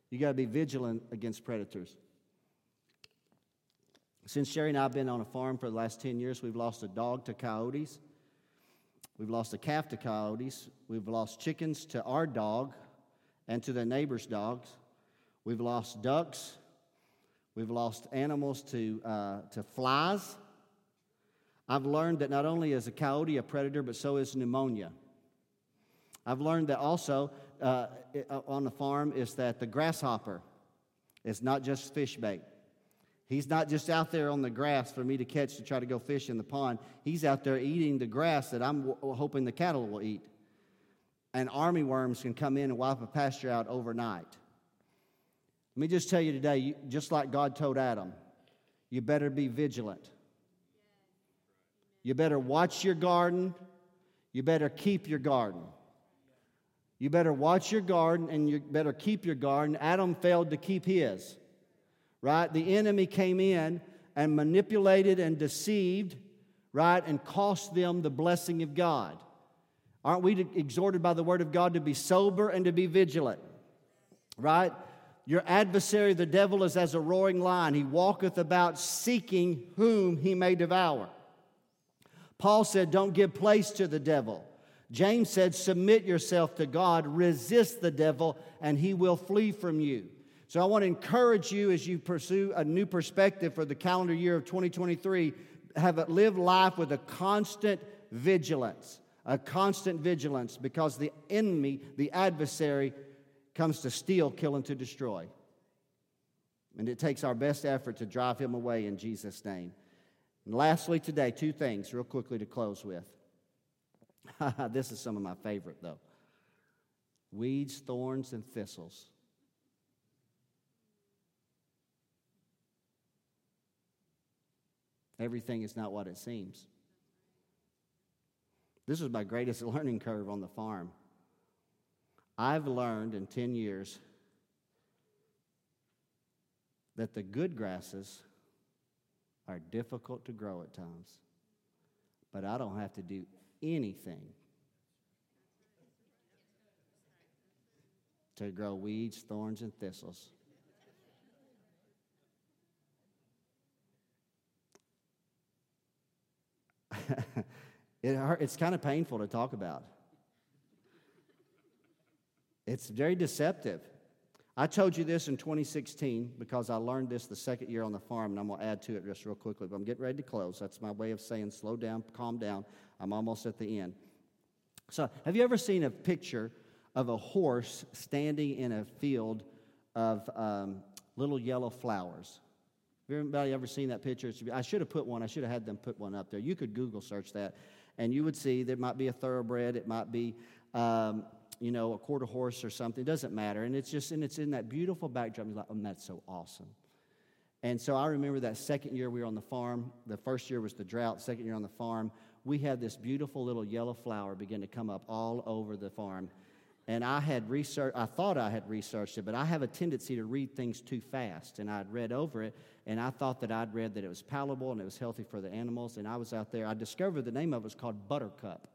You got to be vigilant against predators. Since Sherry and I have been on a farm for the last 10 years, we've lost a dog to coyotes. We've lost a calf to coyotes. We've lost chickens to our dog and to the neighbor's dogs. We've lost ducks. We've lost animals to, uh, to flies. I've learned that not only is a coyote a predator, but so is pneumonia. I've learned that also uh, uh, on the farm is that the grasshopper is not just fish bait. He's not just out there on the grass for me to catch to try to go fish in the pond. He's out there eating the grass that I'm w- hoping the cattle will eat. And army worms can come in and wipe a pasture out overnight. Let me just tell you today, you, just like God told Adam, you better be vigilant. You better watch your garden. You better keep your garden. You better watch your garden and you better keep your garden. Adam failed to keep his. Right? The enemy came in and manipulated and deceived, right? And cost them the blessing of God. Aren't we exhorted by the word of God to be sober and to be vigilant? Right? Your adversary, the devil, is as a roaring lion. He walketh about seeking whom he may devour. Paul said, Don't give place to the devil. James said, Submit yourself to God, resist the devil, and he will flee from you. So I want to encourage you as you pursue a new perspective for the calendar year of 2023, have it live life with a constant vigilance, a constant vigilance, because the enemy, the adversary, comes to steal, kill, and to destroy. And it takes our best effort to drive him away in Jesus' name. And lastly, today, two things real quickly to close with. this is some of my favorite, though weeds, thorns, and thistles. Everything is not what it seems. This was my greatest learning curve on the farm. I've learned in 10 years that the good grasses are difficult to grow at times, but I don't have to do anything to grow weeds, thorns, and thistles. it it's kind of painful to talk about. It's very deceptive. I told you this in 2016 because I learned this the second year on the farm, and I'm going to add to it just real quickly. But I'm getting ready to close. That's my way of saying slow down, calm down. I'm almost at the end. So, have you ever seen a picture of a horse standing in a field of um, little yellow flowers? Have anybody ever seen that picture? I should have put one. I should have had them put one up there. You could Google search that, and you would see there might be a thoroughbred. It might be um, you know, a quarter horse or something. It doesn't matter. And it's just, and it's in that beautiful backdrop. You're like, oh, that's so awesome. And so I remember that second year we were on the farm. The first year was the drought, second year on the farm. We had this beautiful little yellow flower begin to come up all over the farm. And I had researched, I thought I had researched it, but I have a tendency to read things too fast. And I'd read over it, and I thought that I'd read that it was palatable and it was healthy for the animals. And I was out there, I discovered the name of it was called Buttercup.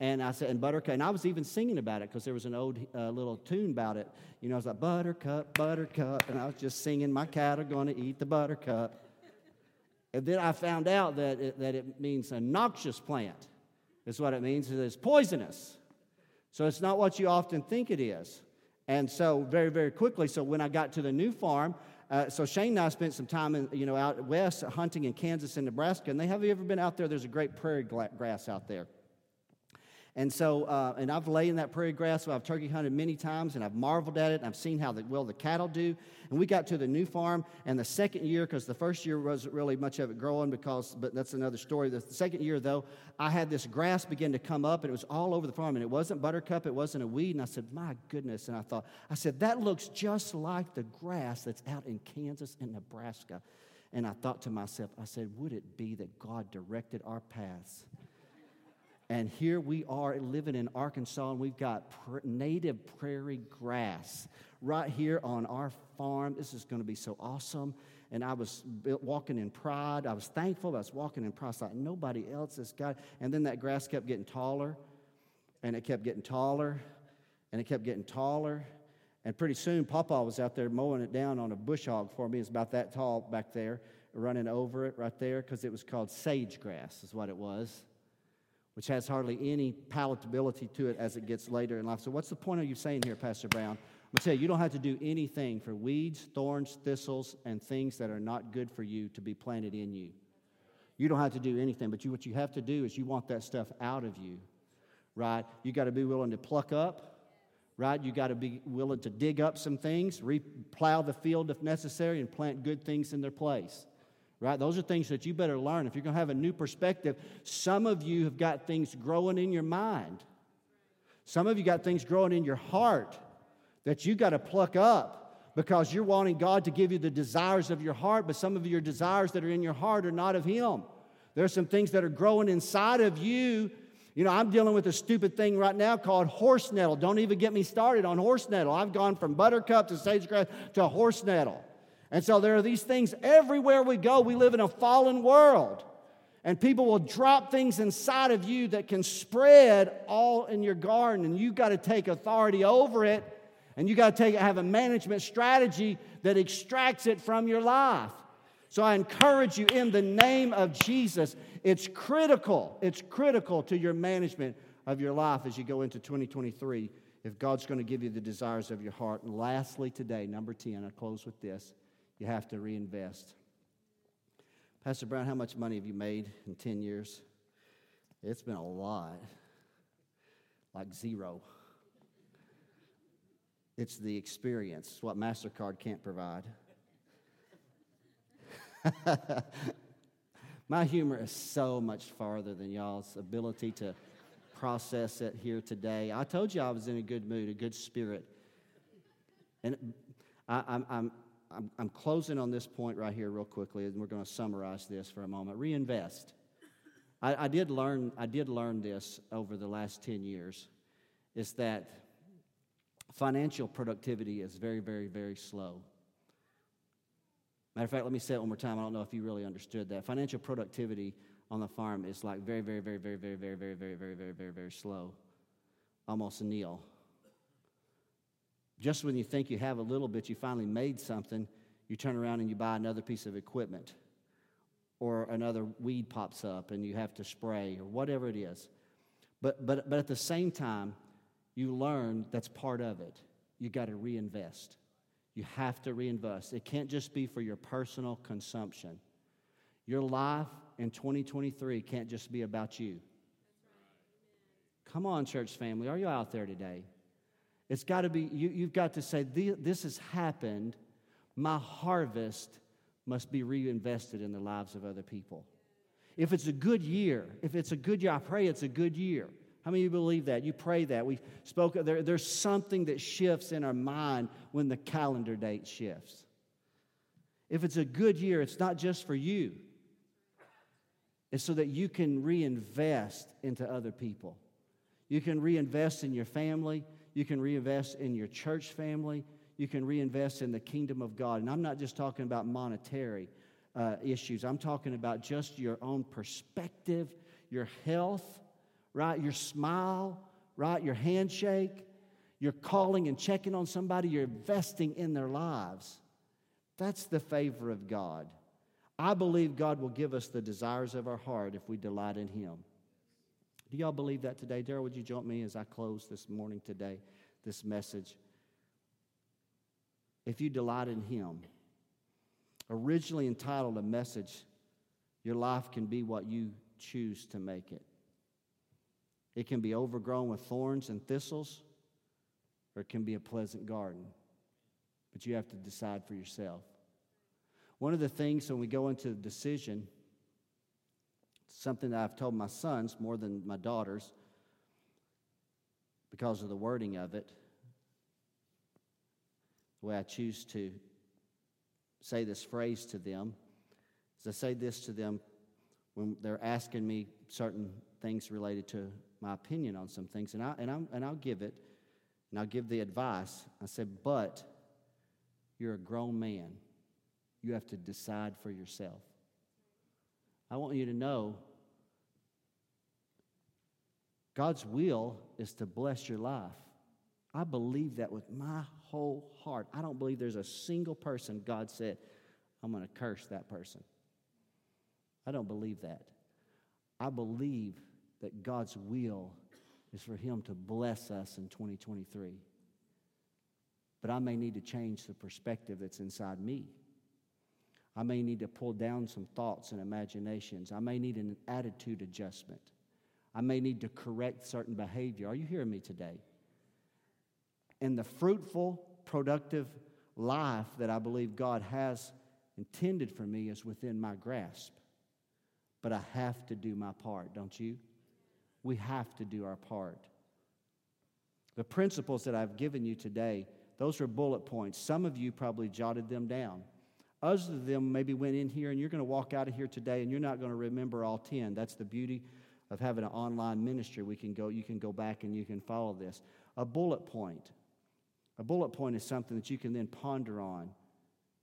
And I said, and Buttercup, and I was even singing about it because there was an old uh, little tune about it. You know, I was like, Buttercup, Buttercup, and I was just singing, My cat are going to eat the Buttercup. And then I found out that it, that it means a noxious plant, is what it means. It's poisonous. So it's not what you often think it is. And so, very, very quickly, so when I got to the new farm, uh, so Shane and I spent some time, in, you know, out west hunting in Kansas and Nebraska. And they have you ever been out there? There's a great prairie grass out there. And so, uh, and I've laid in that prairie grass, so I've turkey hunted many times, and I've marveled at it, and I've seen how the, well the cattle do. And we got to the new farm, and the second year, because the first year wasn't really much of it growing, because, but that's another story. The second year, though, I had this grass begin to come up, and it was all over the farm, and it wasn't buttercup, it wasn't a weed. And I said, my goodness. And I thought, I said, that looks just like the grass that's out in Kansas and Nebraska. And I thought to myself, I said, would it be that God directed our paths? And here we are living in Arkansas, and we've got pr- native prairie grass right here on our farm. This is going to be so awesome. And I was walking in pride. I was thankful. I was walking in pride. Like nobody else has got. And then that grass kept getting taller, and it kept getting taller, and it kept getting taller. And pretty soon, Papa was out there mowing it down on a bush hog for me. It's about that tall back there, running over it right there because it was called sage grass, is what it was which has hardly any palatability to it as it gets later in life. So, what's the point of you saying here, Pastor Brown? I'm going to tell you, you don't have to do anything for weeds, thorns, thistles, and things that are not good for you to be planted in you. You don't have to do anything, but you, what you have to do is you want that stuff out of you, right? You got to be willing to pluck up, right? You got to be willing to dig up some things, replow the field if necessary, and plant good things in their place right? Those are things that you better learn. If you're going to have a new perspective, some of you have got things growing in your mind. Some of you got things growing in your heart that you got to pluck up because you're wanting God to give you the desires of your heart, but some of your desires that are in your heart are not of Him. There's some things that are growing inside of you. You know, I'm dealing with a stupid thing right now called horse nettle. Don't even get me started on horse nettle. I've gone from buttercup to sagegrass to horse nettle. And so there are these things everywhere we go. We live in a fallen world. And people will drop things inside of you that can spread all in your garden. And you've got to take authority over it. And you've got to take, have a management strategy that extracts it from your life. So I encourage you in the name of Jesus. It's critical. It's critical to your management of your life as you go into 2023 if God's going to give you the desires of your heart. And lastly, today, number 10, I close with this you have to reinvest. Pastor Brown, how much money have you made in 10 years? It's been a lot, like zero. It's the experience, what MasterCard can't provide. My humor is so much farther than y'all's ability to process it here today. I told you I was in a good mood, a good spirit. And I, am I'm, I'm closing on this point right here, real quickly, and we're going to summarize this for a moment. Reinvest. I, I, did learn, I did learn this over the last 10 years is that financial productivity is very, very, very slow. Matter of fact, let me say it one more time. I don't know if you really understood that. Financial productivity on the farm is like very, very, very, very, very, very, very, very, very, very, very, very slow, almost nil. Just when you think you have a little bit, you finally made something, you turn around and you buy another piece of equipment, or another weed pops up and you have to spray, or whatever it is. But, but, but at the same time, you learn that's part of it. You got to reinvest. You have to reinvest. It can't just be for your personal consumption. Your life in 2023 can't just be about you. Come on, church family. Are you out there today? It's got to be, you, you've got to say, This has happened. My harvest must be reinvested in the lives of other people. If it's a good year, if it's a good year, I pray it's a good year. How many of you believe that? You pray that. We spoke, there, there's something that shifts in our mind when the calendar date shifts. If it's a good year, it's not just for you, it's so that you can reinvest into other people. You can reinvest in your family, you can reinvest in your church family, you can reinvest in the kingdom of God. And I'm not just talking about monetary uh, issues, I'm talking about just your own perspective, your health, right? Your smile, right? Your handshake, you're calling and checking on somebody, you're investing in their lives. That's the favor of God. I believe God will give us the desires of our heart if we delight in Him. Do y'all believe that today? Daryl, would you join me as I close this morning today, this message? If you delight in Him, originally entitled a message, Your Life Can Be What You Choose to Make It. It can be overgrown with thorns and thistles, or it can be a pleasant garden. But you have to decide for yourself. One of the things when we go into the decision, something that I've told my sons more than my daughters because of the wording of it, the way I choose to say this phrase to them is I say this to them when they're asking me certain things related to my opinion on some things, and, I, and, i and I'll give it, and I'll give the advice. I said, but you're a grown man. You have to decide for yourself. I want you to know God's will is to bless your life. I believe that with my whole heart. I don't believe there's a single person God said, I'm going to curse that person. I don't believe that. I believe that God's will is for Him to bless us in 2023. But I may need to change the perspective that's inside me. I may need to pull down some thoughts and imaginations. I may need an attitude adjustment. I may need to correct certain behavior. Are you hearing me today? And the fruitful, productive life that I believe God has intended for me is within my grasp. But I have to do my part, don't you? We have to do our part. The principles that I've given you today, those are bullet points. Some of you probably jotted them down. Others of them maybe went in here and you're going to walk out of here today and you're not going to remember all 10. That's the beauty of having an online ministry. We can go, you can go back and you can follow this. A bullet point. A bullet point is something that you can then ponder on.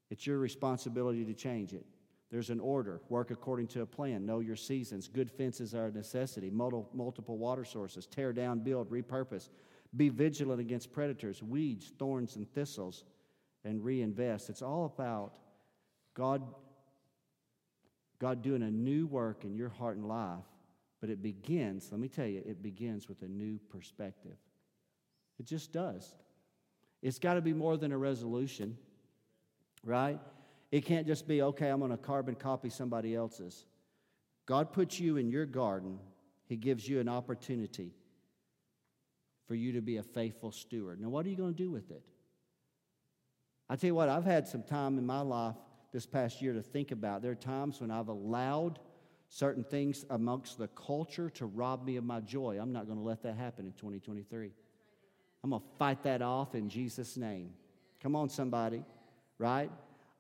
It's your responsibility to change it. There's an order. Work according to a plan. Know your seasons. Good fences are a necessity. Multiple water sources. Tear down, build, repurpose. Be vigilant against predators, weeds, thorns, and thistles, and reinvest. It's all about God, God doing a new work in your heart and life. But it begins, let me tell you, it begins with a new perspective. It just does. It's got to be more than a resolution, right? It can't just be, okay, I'm going to carbon copy somebody else's. God puts you in your garden, He gives you an opportunity for you to be a faithful steward. Now, what are you going to do with it? I tell you what, I've had some time in my life this past year to think about. There are times when I've allowed certain things amongst the culture to rob me of my joy. I'm not going to let that happen in 2023. I'm going to fight that off in Jesus' name. Come on, somebody, right?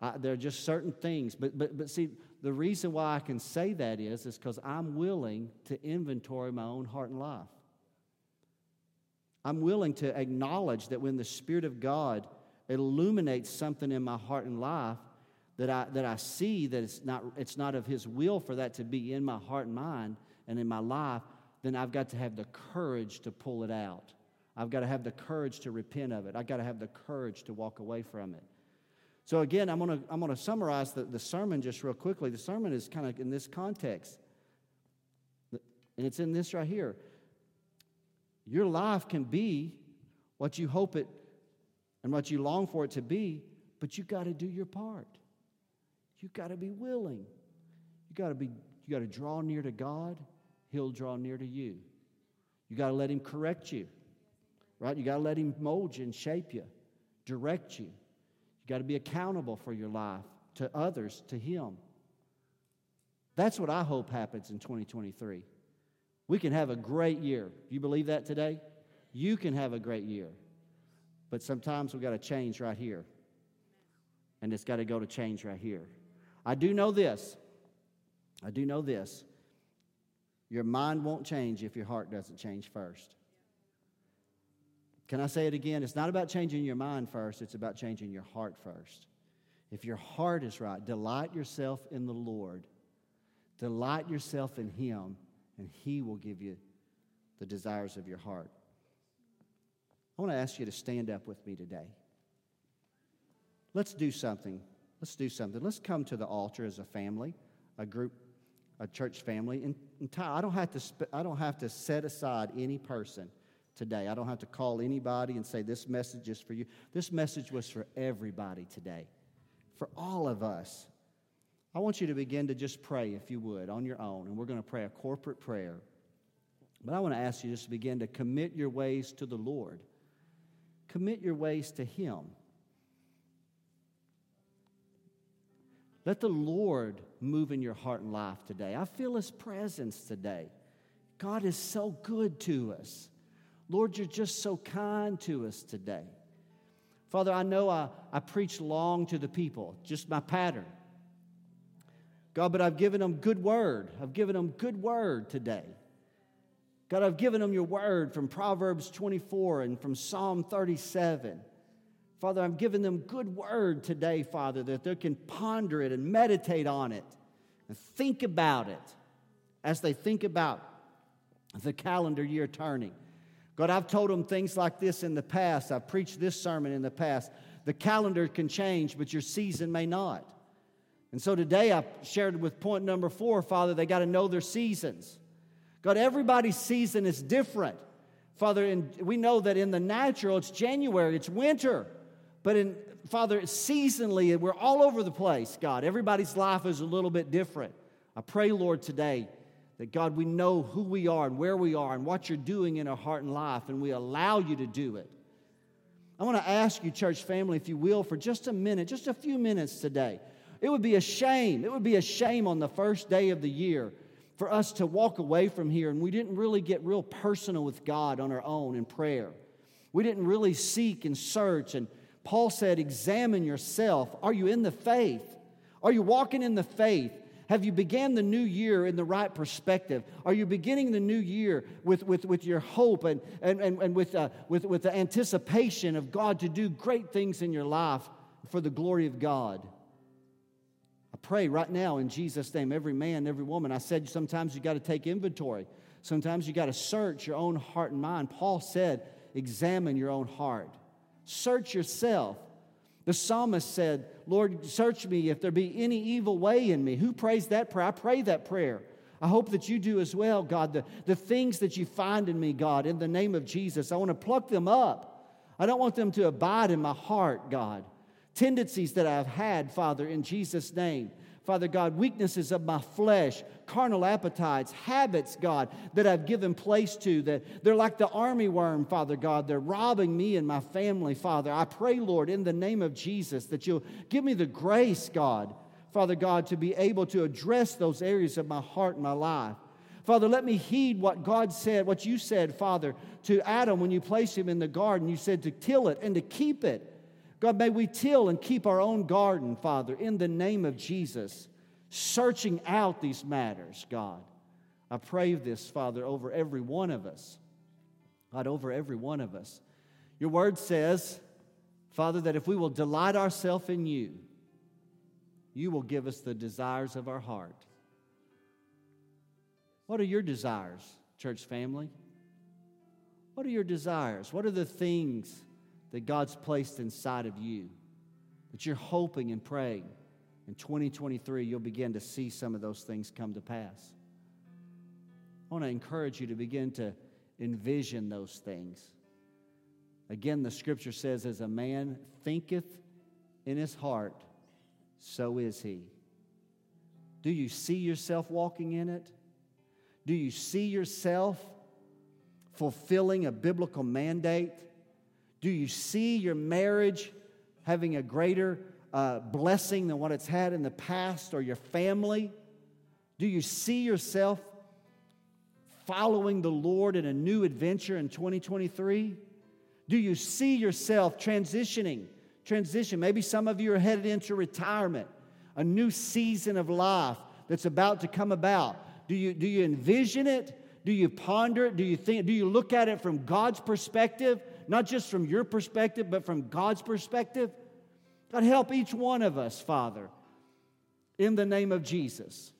I, there are just certain things. But, but, but see, the reason why I can say that is, is because I'm willing to inventory my own heart and life. I'm willing to acknowledge that when the Spirit of God illuminates something in my heart and life, that I, that I see that it's not, it's not of His will for that to be in my heart and mind and in my life, then I've got to have the courage to pull it out. I've got to have the courage to repent of it. I've got to have the courage to walk away from it. So, again, I'm going to, I'm to summarize the, the sermon just real quickly. The sermon is kind of in this context, and it's in this right here. Your life can be what you hope it and what you long for it to be, But you got to do your part. You got to be willing. You got to be you got to draw near to God, he'll draw near to you. You got to let him correct you. Right? You got to let him mold you and shape you, direct you. You got to be accountable for your life to others, to him. That's what I hope happens in 2023. We can have a great year. Do You believe that today? You can have a great year. But sometimes we've got to change right here. And it's got to go to change right here. I do know this. I do know this. Your mind won't change if your heart doesn't change first. Can I say it again? It's not about changing your mind first, it's about changing your heart first. If your heart is right, delight yourself in the Lord, delight yourself in Him, and He will give you the desires of your heart. I want to ask you to stand up with me today. Let's do something. Let's do something. Let's come to the altar as a family, a group, a church family. And, and I don't have to. Sp- I don't have to set aside any person today. I don't have to call anybody and say this message is for you. This message was for everybody today, for all of us. I want you to begin to just pray, if you would, on your own, and we're going to pray a corporate prayer. But I want to ask you just to begin to commit your ways to the Lord. Commit your ways to Him. Let the Lord move in your heart and life today. I feel His presence today. God is so good to us. Lord, you're just so kind to us today. Father, I know I, I preach long to the people, just my pattern. God, but I've given them good word. I've given them good word today. God, I've given them your word from Proverbs 24 and from Psalm 37. Father, I'm giving them good word today, Father, that they can ponder it and meditate on it and think about it as they think about the calendar year turning. God, I've told them things like this in the past. I've preached this sermon in the past. The calendar can change, but your season may not. And so today I shared with point number four, Father, they got to know their seasons. God, everybody's season is different. Father, and we know that in the natural, it's January, it's winter. But in Father, seasonally, we're all over the place, God. Everybody's life is a little bit different. I pray, Lord, today that God, we know who we are and where we are and what you're doing in our heart and life, and we allow you to do it. I want to ask you, church family, if you will, for just a minute, just a few minutes today. It would be a shame. It would be a shame on the first day of the year for us to walk away from here and we didn't really get real personal with God on our own in prayer. We didn't really seek and search. And Paul said, Examine yourself. Are you in the faith? Are you walking in the faith? Have you began the new year in the right perspective? Are you beginning the new year with, with, with your hope and, and, and, and with, uh, with, with the anticipation of God to do great things in your life for the glory of God? I pray right now in Jesus' name, every man, every woman. I said sometimes you got to take inventory. Sometimes you got to search your own heart and mind. Paul said, examine your own heart. Search yourself. The psalmist said, Lord, search me if there be any evil way in me. Who prays that prayer? I pray that prayer. I hope that you do as well, God. The, the things that you find in me, God, in the name of Jesus, I want to pluck them up. I don't want them to abide in my heart, God. Tendencies that I've had, Father, in Jesus' name. Father God, weaknesses of my flesh, carnal appetites, habits, God, that I've given place to, that they're like the army worm, Father God. They're robbing me and my family, Father. I pray, Lord, in the name of Jesus, that you'll give me the grace, God, Father God, to be able to address those areas of my heart and my life. Father, let me heed what God said, what you said, Father, to Adam when you placed him in the garden. You said to till it and to keep it. God, may we till and keep our own garden, Father, in the name of Jesus, searching out these matters, God. I pray this, Father, over every one of us. God, over every one of us. Your word says, Father, that if we will delight ourselves in you, you will give us the desires of our heart. What are your desires, church family? What are your desires? What are the things that God's placed inside of you, that you're hoping and praying in 2023 you'll begin to see some of those things come to pass. I want to encourage you to begin to envision those things. Again, the scripture says, as a man thinketh in his heart, so is he. Do you see yourself walking in it? Do you see yourself fulfilling a biblical mandate? Do you see your marriage having a greater uh, blessing than what it's had in the past or your family? Do you see yourself following the Lord in a new adventure in 2023? Do you see yourself transitioning? Transition. Maybe some of you are headed into retirement, a new season of life that's about to come about. Do you, do you envision it? Do you ponder it? Do you think, do you look at it from God's perspective? Not just from your perspective, but from God's perspective? God, help each one of us, Father, in the name of Jesus.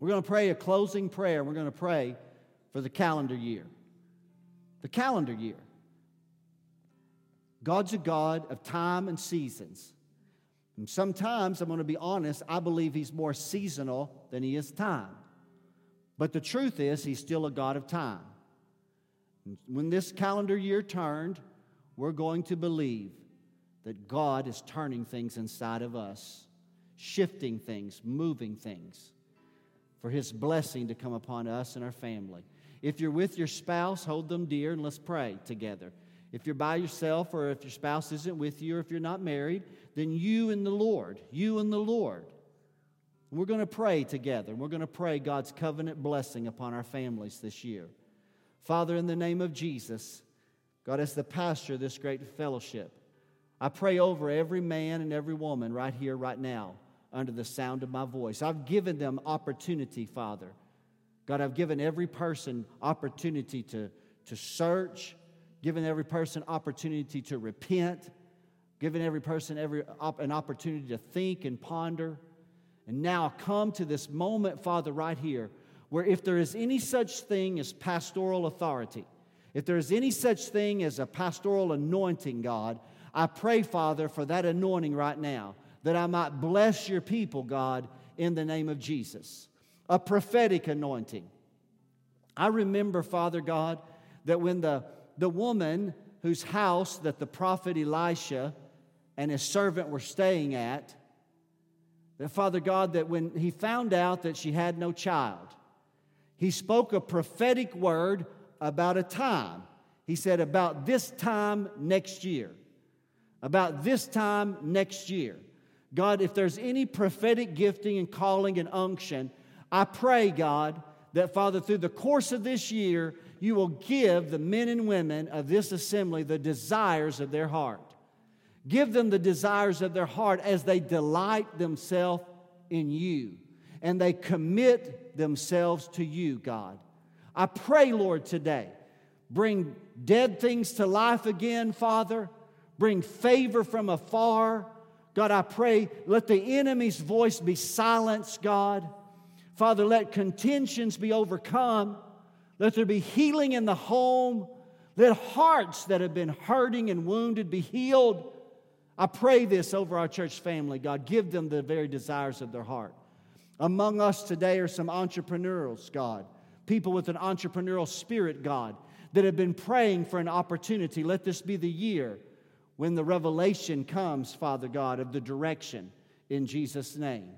We're going to pray a closing prayer. We're going to pray for the calendar year. The calendar year. God's a God of time and seasons. And sometimes, I'm going to be honest, I believe He's more seasonal than He is time. But the truth is, He's still a God of time. When this calendar year turned, we're going to believe that God is turning things inside of us, shifting things, moving things for His blessing to come upon us and our family. If you're with your spouse, hold them dear and let's pray together. If you're by yourself or if your spouse isn't with you or if you're not married, then you and the Lord, you and the Lord. we're going to pray together. We're going to pray God's covenant blessing upon our families this year. Father, in the name of Jesus, God, as the pastor of this great fellowship, I pray over every man and every woman right here, right now under the sound of my voice. I've given them opportunity, Father. God, I've given every person opportunity to, to search, given every person opportunity to repent, given every person every op- an opportunity to think and ponder. And now come to this moment, Father, right here, where if there is any such thing as pastoral authority, if there is any such thing as a pastoral anointing, God, I pray, Father, for that anointing right now that I might bless your people, God, in the name of Jesus. A prophetic anointing. I remember, Father God, that when the, the woman whose house that the prophet Elisha and his servant were staying at, that Father God, that when he found out that she had no child, he spoke a prophetic word about a time. He said, About this time next year. About this time next year. God, if there's any prophetic gifting and calling and unction, I pray, God, that Father, through the course of this year, you will give the men and women of this assembly the desires of their heart. Give them the desires of their heart as they delight themselves in you and they commit themselves to you, God. I pray, Lord, today, bring dead things to life again, Father. Bring favor from afar. God, I pray, let the enemy's voice be silenced, God. Father, let contentions be overcome. Let there be healing in the home. Let hearts that have been hurting and wounded be healed. I pray this over our church family, God. Give them the very desires of their heart. Among us today are some entrepreneurs, God, people with an entrepreneurial spirit, God, that have been praying for an opportunity. Let this be the year when the revelation comes, Father God, of the direction in Jesus' name.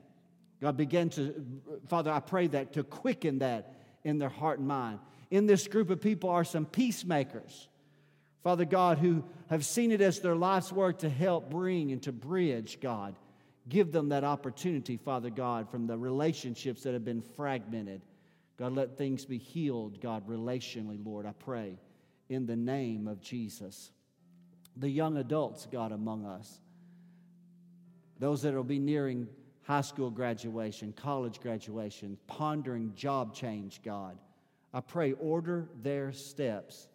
God, begin to, Father, I pray that to quicken that in their heart and mind. In this group of people are some peacemakers, Father God, who have seen it as their life's work to help bring and to bridge, God. Give them that opportunity, Father God, from the relationships that have been fragmented. God, let things be healed, God, relationally, Lord, I pray, in the name of Jesus the young adults, God, among us, those that will be nearing high school graduation, college graduation, pondering job change, God. I pray, order their steps.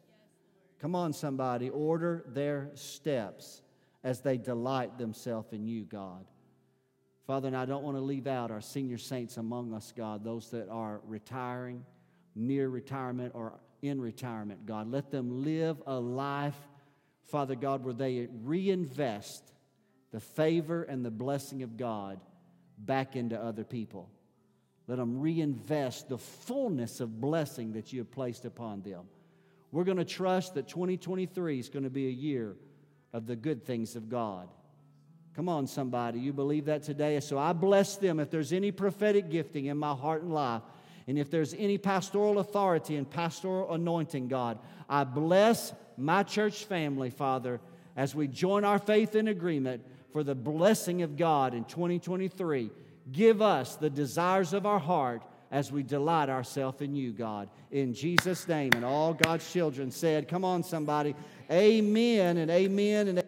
Come on, somebody, order their steps as they delight themselves in you, God. Father, and I don't want to leave out our senior saints among us, God, those that are retiring, near retirement, or in retirement, God. Let them live a life Father God, where they reinvest the favor and the blessing of God back into other people. Let them reinvest the fullness of blessing that you have placed upon them. We're going to trust that 2023 is going to be a year of the good things of God. Come on, somebody. You believe that today? So I bless them. If there's any prophetic gifting in my heart and life, and if there's any pastoral authority and pastoral anointing, God, I bless my church family, Father, as we join our faith in agreement for the blessing of God in 2023. Give us the desires of our heart as we delight ourselves in you, God. In Jesus' name. And all God's children said, Come on, somebody. Amen and amen and